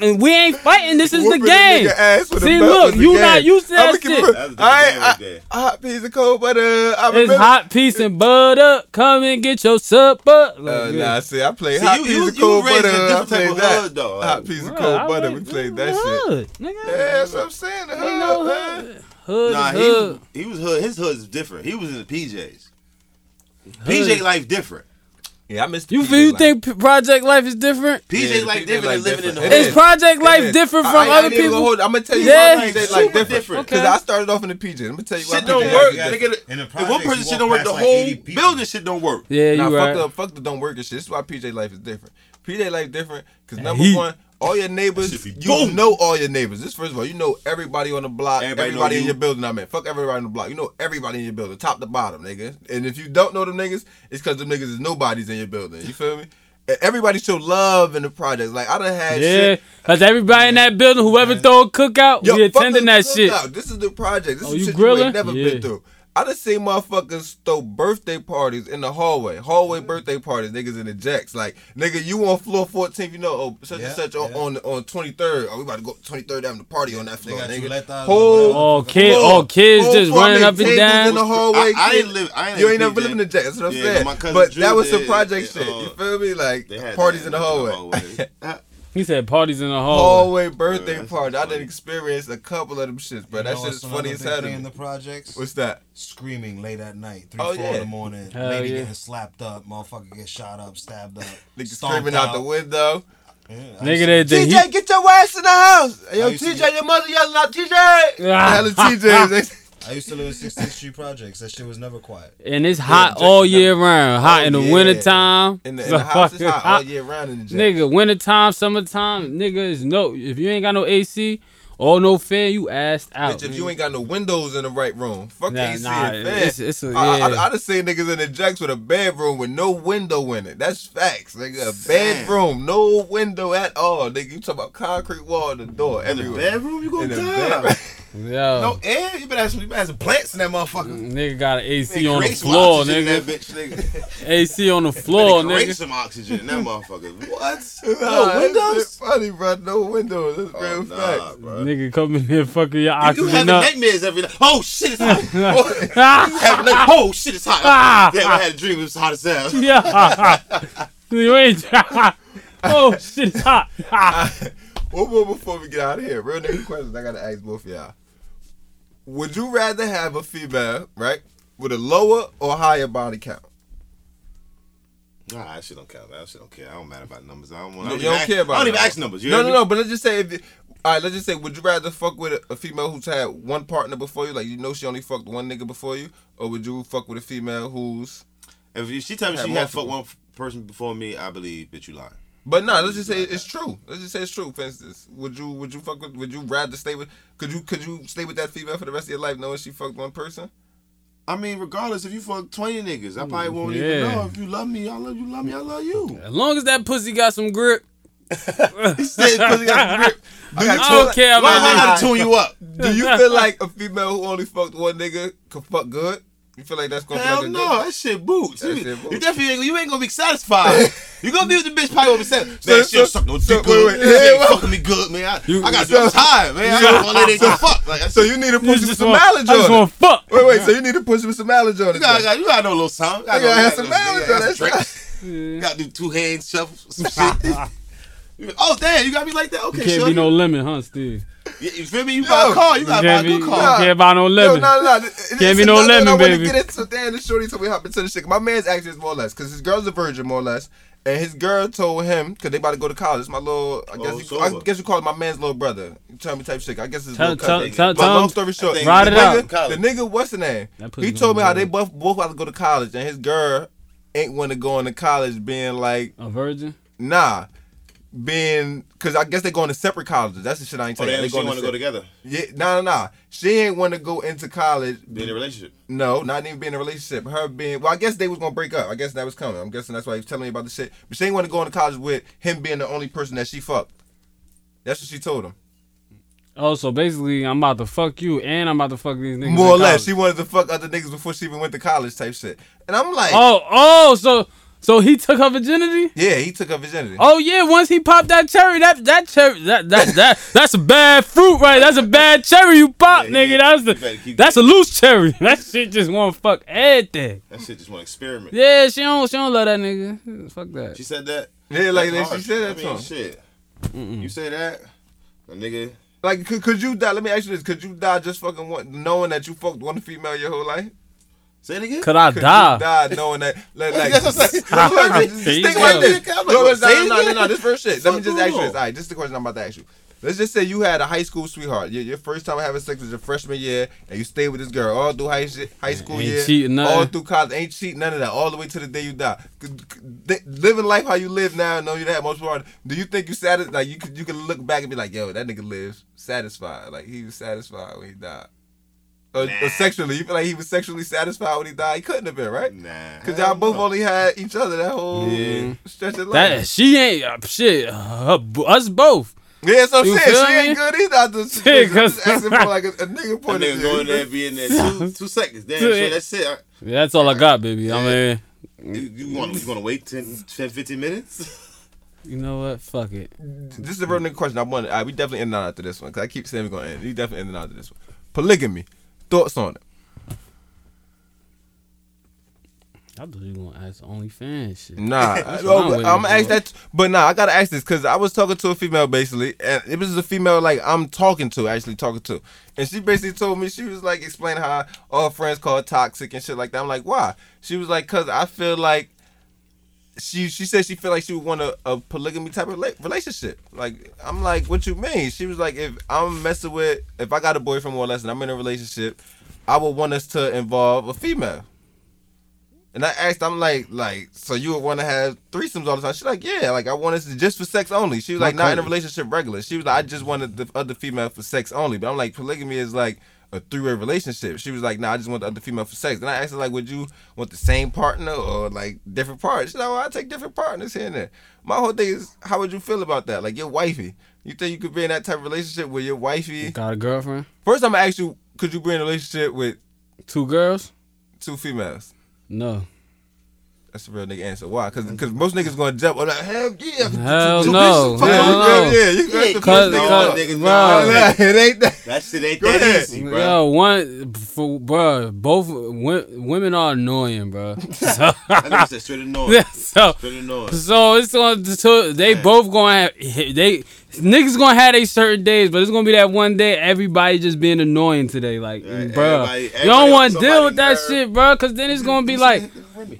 it's, we ain't fighting. This is the Whooping a game. nigga ass with a See, look, you game. not used to I'ma that shit. That was I, I, right there. a hot piece of cold butter. I It's remember. hot piece and butter. Come and get your supper. Like, Uh, nah, see, I played See, hot you- piece you- of cold raised in a butter. I played that. hood, though. Hot piece of cold I butter. We played that shit. hood, Nigga. Yeah, that's what I'm saying. The hood, hood. Hood Nah, he, hood. he was hood. His hood is different. He was in the PJs. PJ life different. Yeah, I missed. the You feel you life. think Project Life is different? PJ Yeah, life different life than living in the different. hood. It Is Project Life It is. different from I ain't other people? hold- I'm gonna tell you Yeah. why PJ like Super different. different. Because Okay. I started off in the PJ. Let me tell you why Shit don't work. like that. Nigga, In the if one person you shit walk don't work, the like whole building shit don't work. Yeah, you Nah, fuck right. the fuck the don't work and shit. This is why PJ life is different. PJ life different because number one, all your neighbors, That shit be you boom. know all your neighbors. This first of all, you know everybody on the block, Everybody everybody, in you. your building. I mean, fuck everybody on the block. You know everybody in your building, top to bottom, nigga. And if you don't know them niggas, it's because them niggas is nobody's in your building. You feel me? Everybody show love in the projects. Like I done had Yeah, shit. cause everybody in that building, whoever throw a cookout, Yo, we fuck attending the that shit. cookout. This is the project. This Oh, is you shit grilling? you ain't never Yeah. been through. I done seen motherfuckers throw birthday parties in the hallway. Hallway birthday parties, niggas in the jacks. Like, nigga, you on floor 14, you know, oh, such Yeah, and such on, yeah. on on 23rd. Oh, we about to go 23rd having the party on that floor, nigga. chuletas, Whole Oh, whatever. kid, floor- oh, kids whole just floor running up and down. in the hallway. I, I ain't live. I ain't You ain't never PJ. lived in the jack. That's what I'm Yeah, saying. but my cousin But Drew that was some did, project uh, shit. You feel me? Like They had parties that in the hallway. [LAUGHS] hallway. He said parties in the hall. hallway birthday Yeah, that's party. I didn't experience a couple of them shits, bro. You That know shit what's funny as big hell. to thing me. in the projects. What's that? Screaming late at night, three, Oh, four yeah. in the morning. Hell lady yeah. getting slapped up, motherfucker get shot up, stabbed up, [LAUGHS] Niggas stomped screaming out the window. Yeah, Nigga, used to- that the TJ, get your ass in the house. Hey, Yo, I used to TJ, get- your mother yelling out, TJ. Ah. [LAUGHS] Hella TJs. [LAUGHS] I used to live in 16th Street Projects. That shit was never quiet. and it's hot the all jack- year round. Hot Oh, in the yeah. winter time. In the, in the house, it's [LAUGHS] hot all year round in the jack. Nigga, wintertime, summertime, nigga is no. If you ain't got no AC or no fan, you assed out. Bitch, if you ain't got no windows in the right room, fuck Nah, AC nah, and fan. it's- it's a- I, I, yeah. I, done seen niggas in the jacks with a bedroom with no window in it. That's facts. Nigga, a bedroom, no window at all. Nigga, you talk about concrete wall in the door In the everywhere. bedroom, you In gonna [LAUGHS] the die. bedroom. Yo, No air. You better have some. You better have some plants in that motherfucker. nigga got an AC They on the create some floor, in nigga. That bitch, nigga. AC on the [LAUGHS] floor, They create nigga. some oxygen in that motherfucker. What? No that windows. funny, bro. No windows. That's Oh, real nah, facts. bro. Nigga come in here fucking your You oxygen having up. nightmares every night. Oh shit, it's hot. [LAUGHS] oh, having like, oh shit, it's hot. Ah. Damn, I had a dream it was hot as hell. [LAUGHS] yeah. you ain't. oh shit, it's hot. One more before we get out of here. Real nigga questions I gotta ask both of y'all. Would you rather have a female, right, with a lower or higher body count? Nah, that shit don't count. That shit don't care. I don't matter about numbers. I don't want. No, I you don't ask, care about I don't even that. ask numbers. You no, no, no. But let's just say, if all right, let's just say, would you rather fuck with a, a female who's had one partner before you, like you know she only fucked one nigga before you, or would you fuck with a female who's? If you- she tell me she had fucked one person before me, I believe that you lying. But no, let's just say it's true. Let's just say it's true. For instance, would you would you fuck with? Would you rather stay with? Could you could you stay with that female for the rest of your life knowing she fucked one person? I mean, regardless if you fuck twenty niggas, I probably mm, won't Yeah. even know. If you love me, I love you. Love me, I love you. As long as that pussy got some grip. [LAUGHS] He said, "Pussy got grip." [LAUGHS] I got I don't care Why about am I that. gotta tune you up? Do you feel like a female who only fucked one nigga could fuck good? You feel like that's gonna Hell be like a no, that shit boots. That you, shit boots. you definitely ain't, you ain't gonna be satisfied. [LAUGHS] you gonna be with the bitch probably gonna be satisfied. So- don't so- suck no so- dick good. wait, wait, yeah, well- fucking me good, man. I, You- I got so- time, man. I don't wanna let it go [LAUGHS] fuck. Like, So you need to push with some want- mileage I just wanna fuck. Wait, wait. So you need to push with some mileage on you then. you gotta know a little something. You gotta, You gotta have some mileage on that shit. [LAUGHS] You gotta do two hands shuffle, some shit. Oh damn, you got me like that? Okay, Can't shorty. be no lemon, huh, Steve? You, you feel me? You buy Yo, a car, you gotta buy a Can't good you car. can't buy no lemon. no, no, no. It- Can't it's be no lemon, I wanna baby. Get into damn this shorty told me hop into the shit. My man's actually is more or less because his girl's a virgin more or less, and his girl told him because they about to go to college. My little, I guess, Oh, you, so I guess you call it my man's little brother. You tell me type shit. I guess his Tell- little tell- cousin. tell- but tell long him- story short, Ride the it out. nigga, the nigga, what's the name? He told me how they both both about to go to college, and his girl ain't want to go into college being like, A virgin? nah. Being, cause I guess they're going to separate colleges. That's the shit I ain't Oh, telling they you. actually They want to going go together, yeah, nah, nah, nah. She ain't want to go into college. be in a relationship. No, not even being in a relationship. Her being well, I guess they was gonna break up. I guess that was coming. I'm guessing that's why he was telling me about the shit. But she ain't want to go into college with him being the only person that she fucked. That's what she told him. Oh, so basically, I'm about to fuck you and I'm about to fuck these niggas. More in or less, college. she wanted to fuck other niggas before she even went to college, type shit. And I'm like, Oh, oh, so so he took her virginity? yeah, he took her virginity. Oh yeah, once he popped that cherry, that that cherry, that that that [LAUGHS] that's a bad fruit, right? That's a bad cherry you pop, Yeah, nigga. yeah. That's the that's a loose cherry. [LAUGHS] That shit just want to fuck everything. That shit just want to experiment. Yeah, she don't she don't love that nigga. Fuck that. She said that. Yeah, like that. She said that I to mean, shit. You say that, a nigga. Like, could, could you die? Let me ask you this: Could you die just fucking one, knowing that you fucked one female your whole life? Say it again. Could I Could die? you die knowing that? [LAUGHS] Like, like That's what I'm saying. [LAUGHS] Look, just There think go. like this. I'm like, No, no, say it no, no, no, this first shit. Let me just ask you this. All right, this is the question I'm about to ask you. Let's just say you had a high school sweetheart. Your, your first time having sex was your freshman year, and you stayed with this girl all through high shit, high school Ain't year, cheating, nothing. all through college, ain't cheating, none of that, all the way to the day you die. C- c- th- Living life how you live now, know you that much more. Do you think you satisfied? Like you could, you could look back and be like, yo, that nigga lives satisfied. Like he was satisfied when he died. Or, or sexually, you feel like he was sexually satisfied when he died. He couldn't have been, right? Nah. Cause y'all both no. only had each other that whole Yeah. stretch of life. That she ain't uh, shit. Uh, us both. Yeah, so I'm You saying she me? ain't good either. out the [LAUGHS] Yeah, situation. Just asking for like a, a nigga [LAUGHS] That point of nigga go in there view. and be in there [LAUGHS] two two seconds. Damn, Two- shit, that's it. I- Yeah, that's all I got, baby. I mean, You, you want you want to wait 10, 10, 15 minutes? you know what? Fuck it. This is a real nigga question. I want. Uh, we definitely end out after this one because I keep saying we're gonna end. We definitely end out after this one. Polygamy. Thoughts on it? I thought you were gonna ask OnlyFans shit. Nah, I'm I'm, gonna ask that, but nah, I gotta ask this because I was talking to a female basically, and it was a female like I'm talking to, actually talking to, and she basically told me she was like explaining how all her friends call toxic and shit like that. I'm like, why? She was like, cause I feel like she she said she felt like she would want a, a polygamy type of relationship. Like I'm like, what you mean? She was like, if I'm messing with, if I got a boyfriend more or less, and I'm in a relationship, I would want us to involve a female. And I asked, I'm like, like, so you would want to have threesomes all the time? She's like, yeah, like I want us to just for sex only. She was My like, not in a relationship regular. She was like, I just wanted the other female for sex only. But I'm like, polygamy is like a three way relationship. She was like, nah, I just want the other female for sex. Then I asked her like, would you want the same partner or like different partners? She's like, well, I take different partners here and there. My whole thing is, how would you feel about that? Like your wifey, you think you could be in that type of relationship with your wifey? You Got a girlfriend? First, I'm gonna ask you, could you be in a relationship with Two girls? two females? No. That's a real nigga answer. Why? Because because most niggas gonna jump on like, hell yeah. Hell Two no. bitches, Hell no. Yeah, you got the Cause- bitch nigga. niggas bro. know. Nah, it ain't that. That shit ain't that easy, bro. Yo, one, for, bro, both wo- women are annoying, bro. [LAUGHS] So, That nigga said straight annoying. [LAUGHS] so, Straight annoying. so it's going to, so they both going to have, they, niggas to have a certain days, but it's to be that one day everybody just being annoying today. Like, Yeah, bro, you don't want to deal with that shit, bro, because then it's to be like,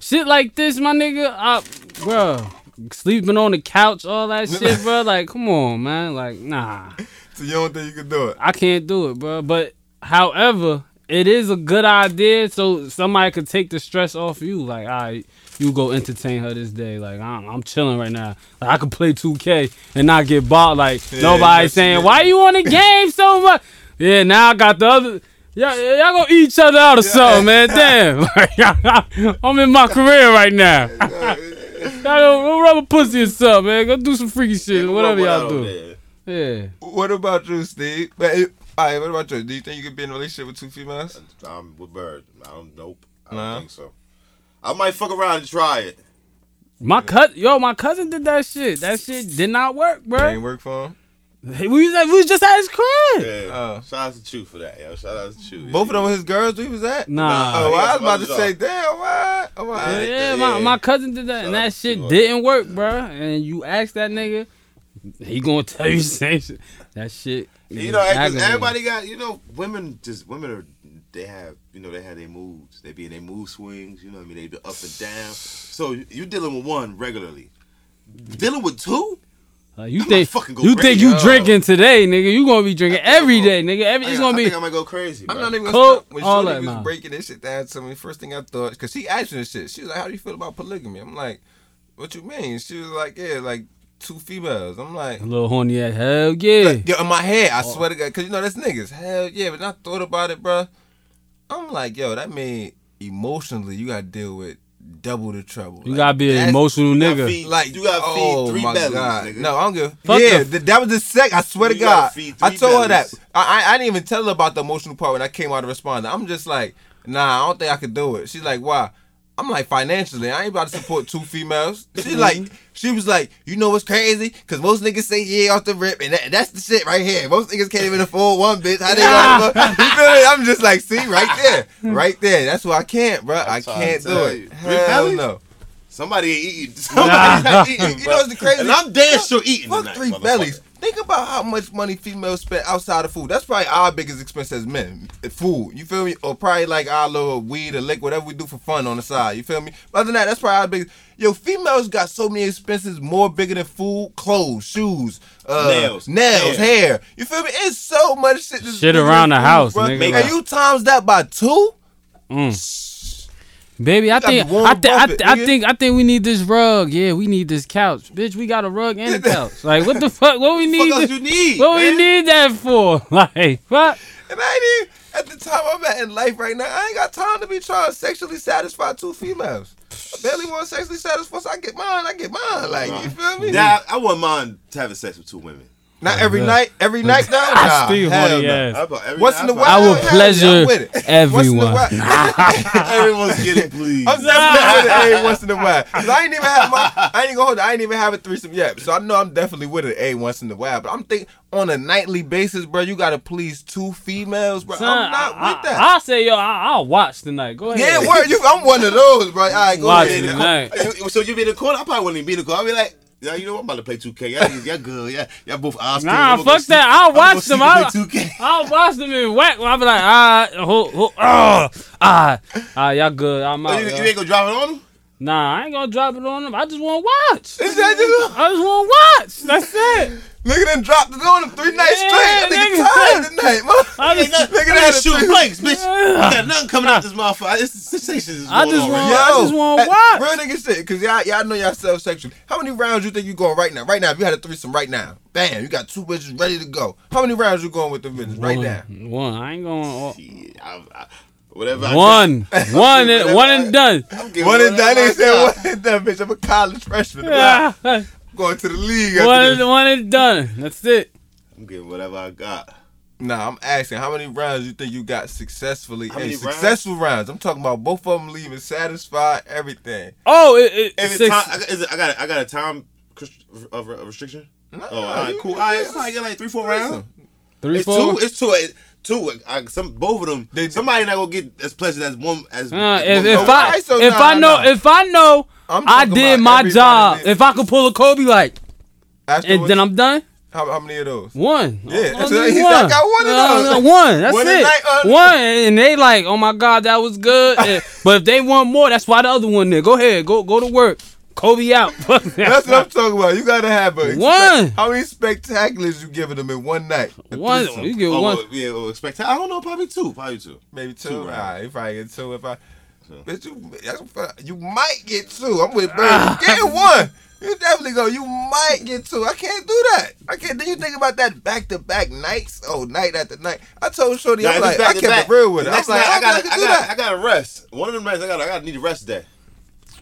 shit like this, my nigga, uh, bro. Sleeping on the couch, all that [LAUGHS] shit, bro. Like, come on, man. Like, nah. So you don't think you can do it? I can't do it, bro. But however, it is a good idea so somebody could take the stress off you. Like, all right, you go entertain her this day. Like, I'm, I'm chilling right now. Like, I could play 2K and not get bought. Like, Yeah, nobody saying, yeah. why you on the [LAUGHS] game so much? Yeah, now I got the other. Y'all, y'all gonna eat each other out or something, man. [LAUGHS] Damn. [LAUGHS] I'm in my career right now. Y'all go, go rub a pussy or something, man. Go do some freaky shit, whatever y'all do. Yeah. What about you, Steve? But eh, all right, what about you? Do you think you could be in a relationship with two females? I'm with Bird. I don't. Nope. I don't Nah. think so. I might fuck around and try it. My cut, yo, my cousin did that shit. That shit did not work, bro. It bro. ain't work for him. We was, at- we was just at his crib. Yeah. Oh. Shout out to Chew for that. Yo. Shout out to Chew. Both of them were his girls. Where he was at? Nah. Oh, he I was about to say, others, damn, what? Oh, wow. Yeah, Yeah, my, my cousin did that, Shout and that shit Chew. didn't work, bro. And you ask that nigga, he gonna tell you the same shit. That shit. You know, everybody got you know, women just women are they have you know they have their moods. They be in their mood swings. You know what I mean? They be up and down. So you're dealing with one regularly. Dealing with two? Like, you I think fucking go you think you drinking today, nigga? You gonna be drinking every day, nigga. Every it's gonna be. I think I might go crazy. I'm not even gonna Coke, stop. When all Shorty that, was nah. breaking this shit down to me, first thing I thought, because she asked me this shit. She was like, how do you feel about polygamy? I'm like, what you mean? She was like, yeah, like two females. I'm like, A little horny ass. Hell yeah. yeah, in my head, I Oh. swear to God, because you know, that's niggas. Hell yeah, but I thought about it, bro. I'm like, yo, that mean emotionally, you gotta deal with double the trouble. You Like, gotta be an emotional You nigga. feed- Like you gotta oh feed three my bellies, God. nigga. No, I don't give. Fuck yeah, the- that was the sec. I swear to You gotta God, I three told her that. I, I I didn't even tell her about the emotional part when I came out to respond. I'm just like, nah, I don't think I could do it. She's like, why? I'm like financially, I ain't about to support two females. She mm-hmm. like, she was like, you know what's crazy? Cause most niggas say yeah off the rip, and that, that's the shit right here. Most niggas can't even afford one bitch. How they gonna? [LAUGHS] You feel me? I'm just like, see, right there, right there. That's why I can't, bro. I can't do it. you. Three Hell bellies? no. Somebody ain't eating. [LAUGHS] Somebody not eating. You know what's the crazy? And I'm damn sure eating Fuck tonight, three bellies. Think about how much money females spend outside of food. That's probably our biggest expense as men. Food. You feel me? Or probably like our little weed or lick, whatever we do for fun on the side. You feel me? But other than that, that's probably our biggest. Yo, females got so many expenses more bigger than food, clothes, shoes, uh, Nails, nails, hair. hair. You feel me? It's so much shit. Shit around than the house, bruh. nigga. And you times that by two? Baby, I think Warren I, thi- I, Buffett, thi- I think I think we need this rug. Yeah, we need this couch, bitch. We got a rug and a [LAUGHS] couch. Like, what the fuck? What we need? What else you need? what we need that for? [LAUGHS] Like, what? And I ain't even at the time I'm at in life right now. I ain't got time to be trying to sexually satisfy two females. I barely want to sexually satisfy. So I get mine. I get mine. Like you feel me? Yeah, I wouldn't mind having sex with two women. Not oh, every night. Every [LAUGHS] night though. I Nah, still hell horny no. ass. I Once in night, a I while, I will hell yeah, pleasure I'm with it. Once in a everyone. while- [LAUGHS] Everyone's getting pleased. I'm definitely with it every once in a while. 'Cause I ain't even have my, I ain't gonna hold it. I ain't even have a threesome yet. So I know I'm definitely with it a once in a while. But I'm thinking on a nightly basis, bro, you gotta please two females, bro. Son, I'm not I, with that. I, will say, yo, I, I'll watch tonight. Go ahead. yeah, word, you, I'm one of those, bro. All right, go Watch ahead. it tonight. You- [LAUGHS] So you be in the corner? I probably wouldn't even be in the corner. I'll be like, yeah, you know? I'm about to play 2K. Y'all, y'all good. Yeah, y'all both Oscar. Nah, fuck that. I'll watch them. I'll- you play 2K. I'll watch them in whack. I'll be like, ah, ho, ho, ah, ah, ah, y'all good. I'm Oh, out. you, you ain't gonna drop it on them? Nah, I ain't gonna drop it on them. I just want to watch. Is that just- I just want to watch. That's it. Nigga done dropped it on him three nights Yeah, straight. That nigga nigga. tired tonight, man. I Ain't just, nothing, Nigga, nigga, that that shooting blanks, bitch. [LAUGHS] You got nothing coming out this motherfucker. It's sensations is I going just on want- I just wanna hey, watch. Real nigga shit, cause y'all, y'all know y'all self sexual. How many rounds you think you going right now? Right now, if you had a threesome right now, bam, you got two bitches ready to go. How many rounds you going with the bitches right now? one. I ain't going. Shit, I, I, whatever. One, got. one, and, [LAUGHS] one and done. I'm One and done. whatever I They said one and done, bitch. I'm a college freshman. Ah, Going to the league. after one, this. one and done. That's it. I'm getting whatever I got. Nah, I'm asking how many rounds you think you got successfully? How Hey, many rounds? successful rounds? I'm talking about both of them leaving satisfied, everything. Oh, it, it, If it's six, time, I got- it, I got I got a time of restriction. Nah, Oh, all right, cool. All right, it's like, get like three, four rounds. three, It's four. two. It's two. It, two. I, some both of them. They- somebody not gonna get as pleasant as one as. Uh, as if one- if I Why so if nah, I know nah. if I know I'm I talking did my job, that- if I could pull a Kobe like, Afterwards, and then I'm done. how, how many of those? One. Yeah, I that's need what he. I got one of those. no, one. That's One it. night, uh, one, and they like, oh my god, that was good. [LAUGHS] And- but if they want more, that's why the other one there. Go ahead, go go to work. Kobe out. [LAUGHS] That's what I'm talking about. You gotta have a One. How many spectaculars you giving them in one night? A one. threesome? You get Oh, one. well, yeah, oh, well, expect. I don't know. Probably two. Probably two. Maybe two. Two All rounds. right, you probably get two. If I, Two. bitch, you, you might get two. I'm with Bird. Ah. Get one. You definitely go. You might get two. I can't do that. I can't. Then you think about that back to back nights. Oh, night after night. I told Shorty, Nah, I'm like, back I to kept back, it real with it. I'm next like, night, I, I gotta, can I gotta. I gotta rest. One of them nights, I gotta, I gotta need a rest day.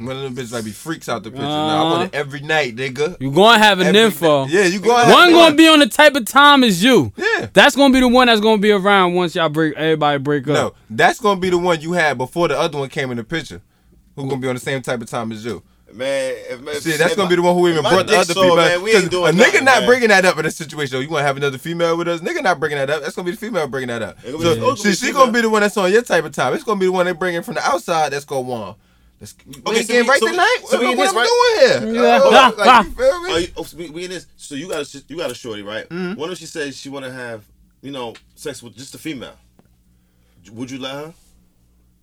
One of them bitches like be freaks out the picture. Uh-huh. I want it every night, nigga. You gonna have an Every info. day. Yeah, you going One gonna be on the type of time as you. Yeah. That's gonna be the one that's gonna be around once y'all break. Everybody break up. No, that's gonna be the one you had before the other one came in the picture. Who gonna be on the same type of time as you? Man, if, if, See, that's if gonna my- be the one who even brought the other sore, female. Man, we ain't 'Cause doing a nigga nothing, not man. bringing that up in this situation. You want to have another female with us? Nigga not bringing that up. That's gonna be the female bringing that up. It gonna be- So, it's gonna see, be she gonna be the one that's on your type of time. It's gonna be the one they bring in from the outside. That's gonna want. Let's, we Okay, ain't so getting we- right so tonight. so we what in what this, I'm doing here? Yeah. Oh, like, you feel me? You, oh, so we, we in this. So you got a you got a shorty, right? Mm-hmm. What if she says she want to have, you know, sex with just a female? Would you let her?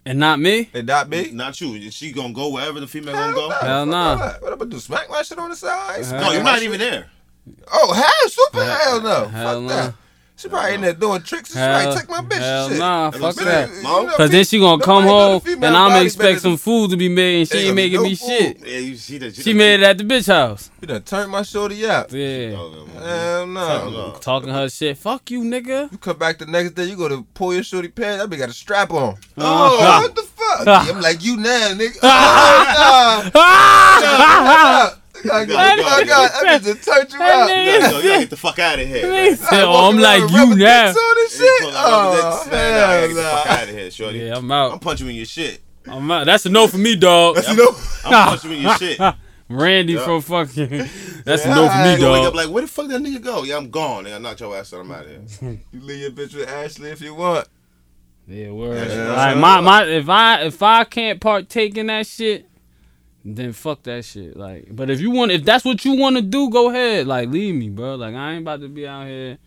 And not me. And not me. Not you. Is she gonna go wherever the female gonna go? Hell nah. What, what I'm gonna do? Smack my shit on the side? No, you're not even there. Oh, hell, super hell no. hell Fuck no. that. She probably in there doing tricks. She Hell, probably take my bitch. hell and shit. nah, That's what fuck I'm that. saying. Mo? Cause then she gonna come Nobody know the home and I'm body expect some food to be made and she Ain't ain't gonna be making no me food. shit. Yeah, you see that. She made it at the bitch house. You done turned my shorty out. Yeah. Hell no. no. Talking her shit. Fuck you, nigga. You come back the next day, you go to pull your shorty pants. That bitch got a strap on. Uh-huh. Oh, what the fuck? [LAUGHS] I'm like, you now, nigga. [LAUGHS] Oh, Ah! nah. [LAUGHS] I got, gotta I got, go. that bitch just turned you That out. nigga- You gotta, go, you gotta get the fuck out of here. He man. said, oh, I'm like you Rubber now. dicks on this You shit? pull out rubber Oh, dicks, man. Nah, I gotta hell get the fuck nah. out of here, shorty. Yeah, I'm I'm out. punching you in your shit. I'm out. That's a no for me, dog. You know, I'm punching you in your shit. [LAUGHS] Randy Yeah. from fucking. [LAUGHS] That's a Yeah, no for me, I wake dog. up like, where the fuck that nigga go? Yeah, I'm gone. Nigga, I knocked your ass out. I'm out of here. [LAUGHS] you leave your bitch with Ashley if you want. Yeah, word. Yeah. Like my my if I if I can't partake in that shit, then fuck that shit. Like, but if you want, if that's what you want to do, go ahead. Like, leave me, bro. Like, I ain't about to be out here.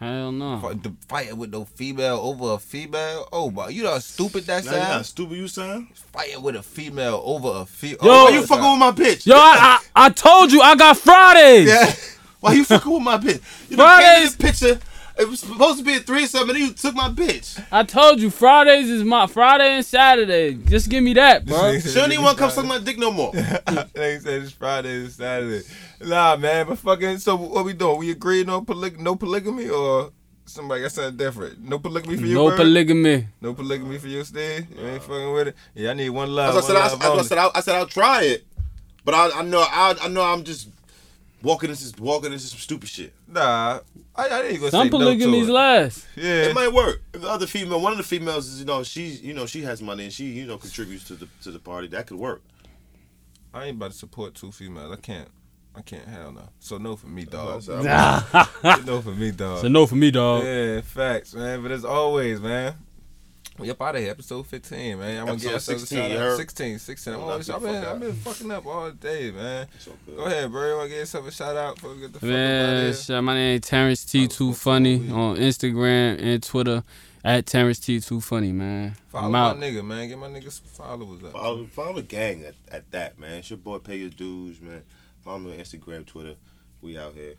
Hell no. Fight- the- Fighting with no female over a female. Oh, but you know how stupid that Now, you know how stupid you sound? Fighting with a female over a female. Oh, yo, Why you fucking with my bitch? Yo, I, I I told you I got Fridays. [LAUGHS] Yeah. Why you fucking with my bitch? You know, Fridays- gave me the picture. It was supposed to be a threesome, and then you took my bitch. I told you Fridays is my Friday and Saturday. Just give me that, bro. She don't even want to come suck my dick no more. [LAUGHS] they said it's Friday and Saturday. Nah, man, but fucking. So what we doing? We agreed on poly- no polygamy or somebody got something different? No polygamy for you. No Bird? polygamy. No polygamy for you, Steve. You ain't fucking with it. Yeah, I need one love. I said, I, love I said, I, I said I'll try it, but I, I know I, I know I'm just walking into walking into some stupid shit. Nah, I, I ain't gonna Some say no polygamy's to it. last. Yeah, It might work. If the other female, one of the females is, you know, she's, you know, she has money and she, you know, contributes to the to the party. That could work. I ain't about to support two females. I can't. I can't. Hell no. So no for me, dog. [LAUGHS] So, no for me, dog. So no for me, dog. Yeah, facts, man. But as always, man. We up out of here, episode 15, man. I'm gonna Episode give ourselves 16, a shout you out. heard? 16, 16. I'm Don't always, knock I've been, I've been fucking up all day, man. so. Go ahead, bro. You wanna give yourself a shout out before we get the fuck up out Man, of here? my name is Terrence T Two Funny on Instagram and Twitter at Terrence T Two Funny, man. Follow I'm my out. nigga, man. Get my niggas some followers up. Follow, follow the gang at, at that, man. It's your boy, pay your dues, man. Follow me on Instagram, Twitter. We out here.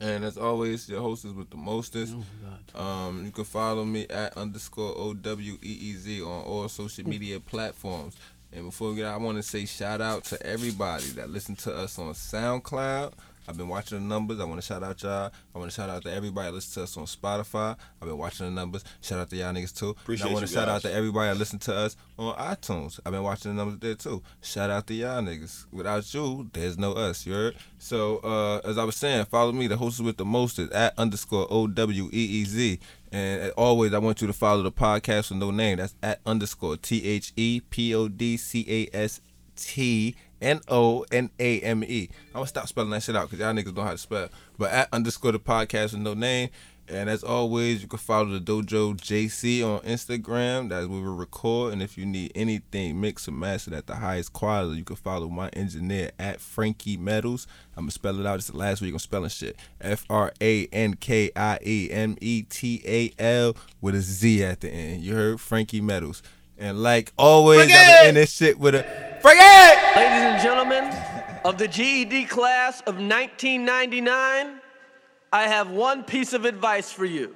And as always, your host is with the mostest. Oh, Um, you can follow me at underscore O W E E Z on all social media platforms. And before we get out, I want to say shout out to everybody that listened to us on SoundCloud. I've been watching the numbers. I want to shout out y'all. I want to shout out to everybody that listens to us on Spotify. I've been watching the numbers. Shout out to y'all niggas too. Appreciate and I want to shout out to everybody that listen to us on iTunes. I've been watching the numbers there too. Shout out to y'all niggas. Without you, there's no us. You heard? So uh, as I was saying, follow me. The host with the most is at underscore O W E E Z. And as always, I want you to follow the podcast with no name. That's at underscore T H E P O D C A S T N O N A M E. I'm gonna stop spelling that shit out because y'all niggas know how to spell. But at underscore the podcast with no name. And as always, you can follow the Dojo JC on Instagram. That's where we record. And if you need anything mixed and mastered at the highest quality, you can follow my engineer at Frankie Metals. I'm gonna spell it out. It's the last week I'm spelling shit. F R A N K I E M E T A L with a Z at the end. You heard Frankie Metals. And like always, I'm gonna end this shit with a Frankie! Ladies and gentlemen of the GED class of 1999, I have one piece of advice for you.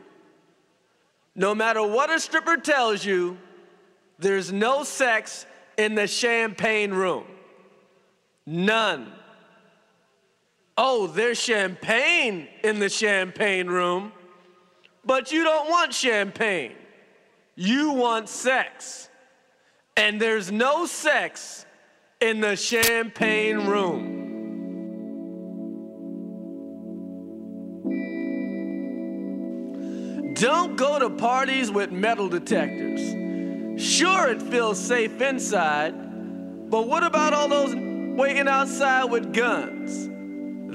No matter what a stripper tells you, there's no sex in the champagne room. None. Oh, there's champagne in the champagne room, but you don't want champagne. You want sex. And there's no sex in the champagne room. Don't go to parties with metal detectors. Sure, it feels safe inside, but what about all those waiting outside with guns?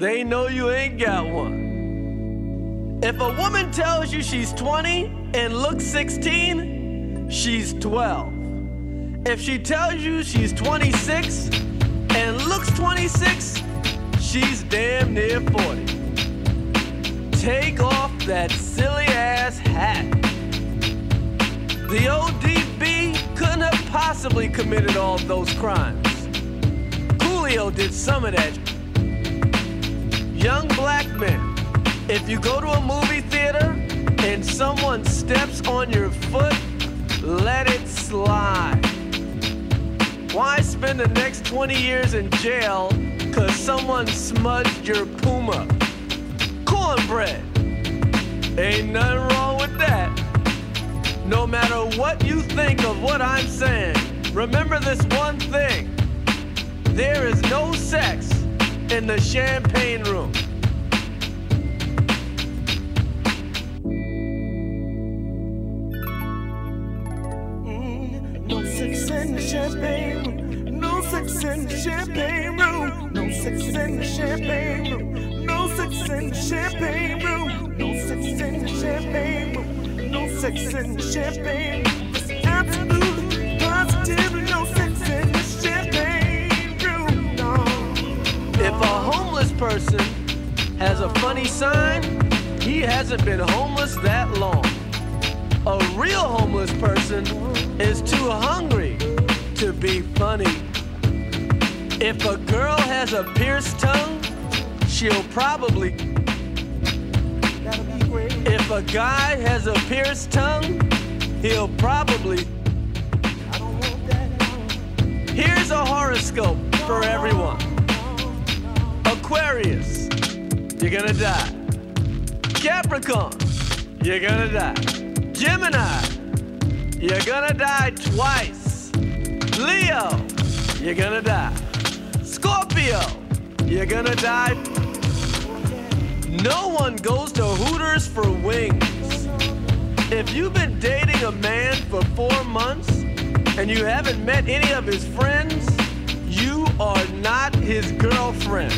They know you ain't got one. If a woman tells you she's 20 and looks 16, she's 12. If she tells you she's 26 and looks 26, she's damn near 40. Take off that silly ass hat. The ODB couldn't have possibly committed all those crimes. Coolio did some of that. Young black men, if you go to a movie theater and someone steps on your foot, let it slide. Why spend the next 20 years in jail because someone smudged your Puma? Cornbread. Ain't nothing wrong with that. No matter what you think of what I'm saying, remember this one thing. There is no sex in the champagne room. Mm, no sex in the champagne room. Sex in champagne room. No sex in champagne room. No sex in champagne room. No sex in champagne room. No sex in champagne room. If a homeless person has a funny sign, he hasn't been homeless that long. A real homeless person is too hungry to be funny. If a girl has a pierced tongue, she'll probably. If a guy has a pierced tongue, he'll probably. Here's a horoscope for everyone Aquarius, you're gonna die. Capricorn, you're gonna die. Gemini, you're gonna die twice. Leo, you're gonna die. You're gonna die No one goes to Hooters for wings. If you've been dating a man for four months and you haven't met any of his friends, you are not his girlfriend.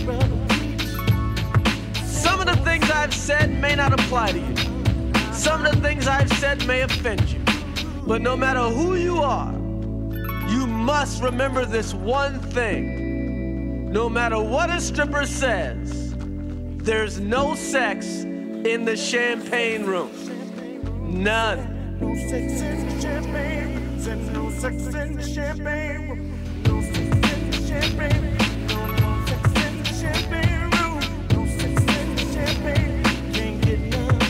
Some of the things I've said may not apply to you. Some of the things I've said may offend you. But no matter who you are, you must remember this one thing. No matter what a stripper says, there's no sex in the champagne room. None. No sex in the champagne room. No sex in champagne room. No sex in champagne. No, no sex in champagne room. No sex in champagne. Can't get none.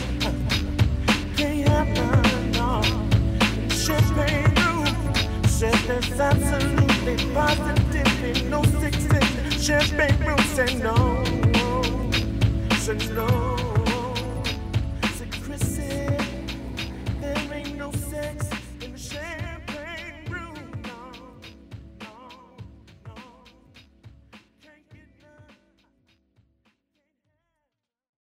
Can't have none, no. Champagne room. Said there's absolutely positively champagne room. Said no. say no.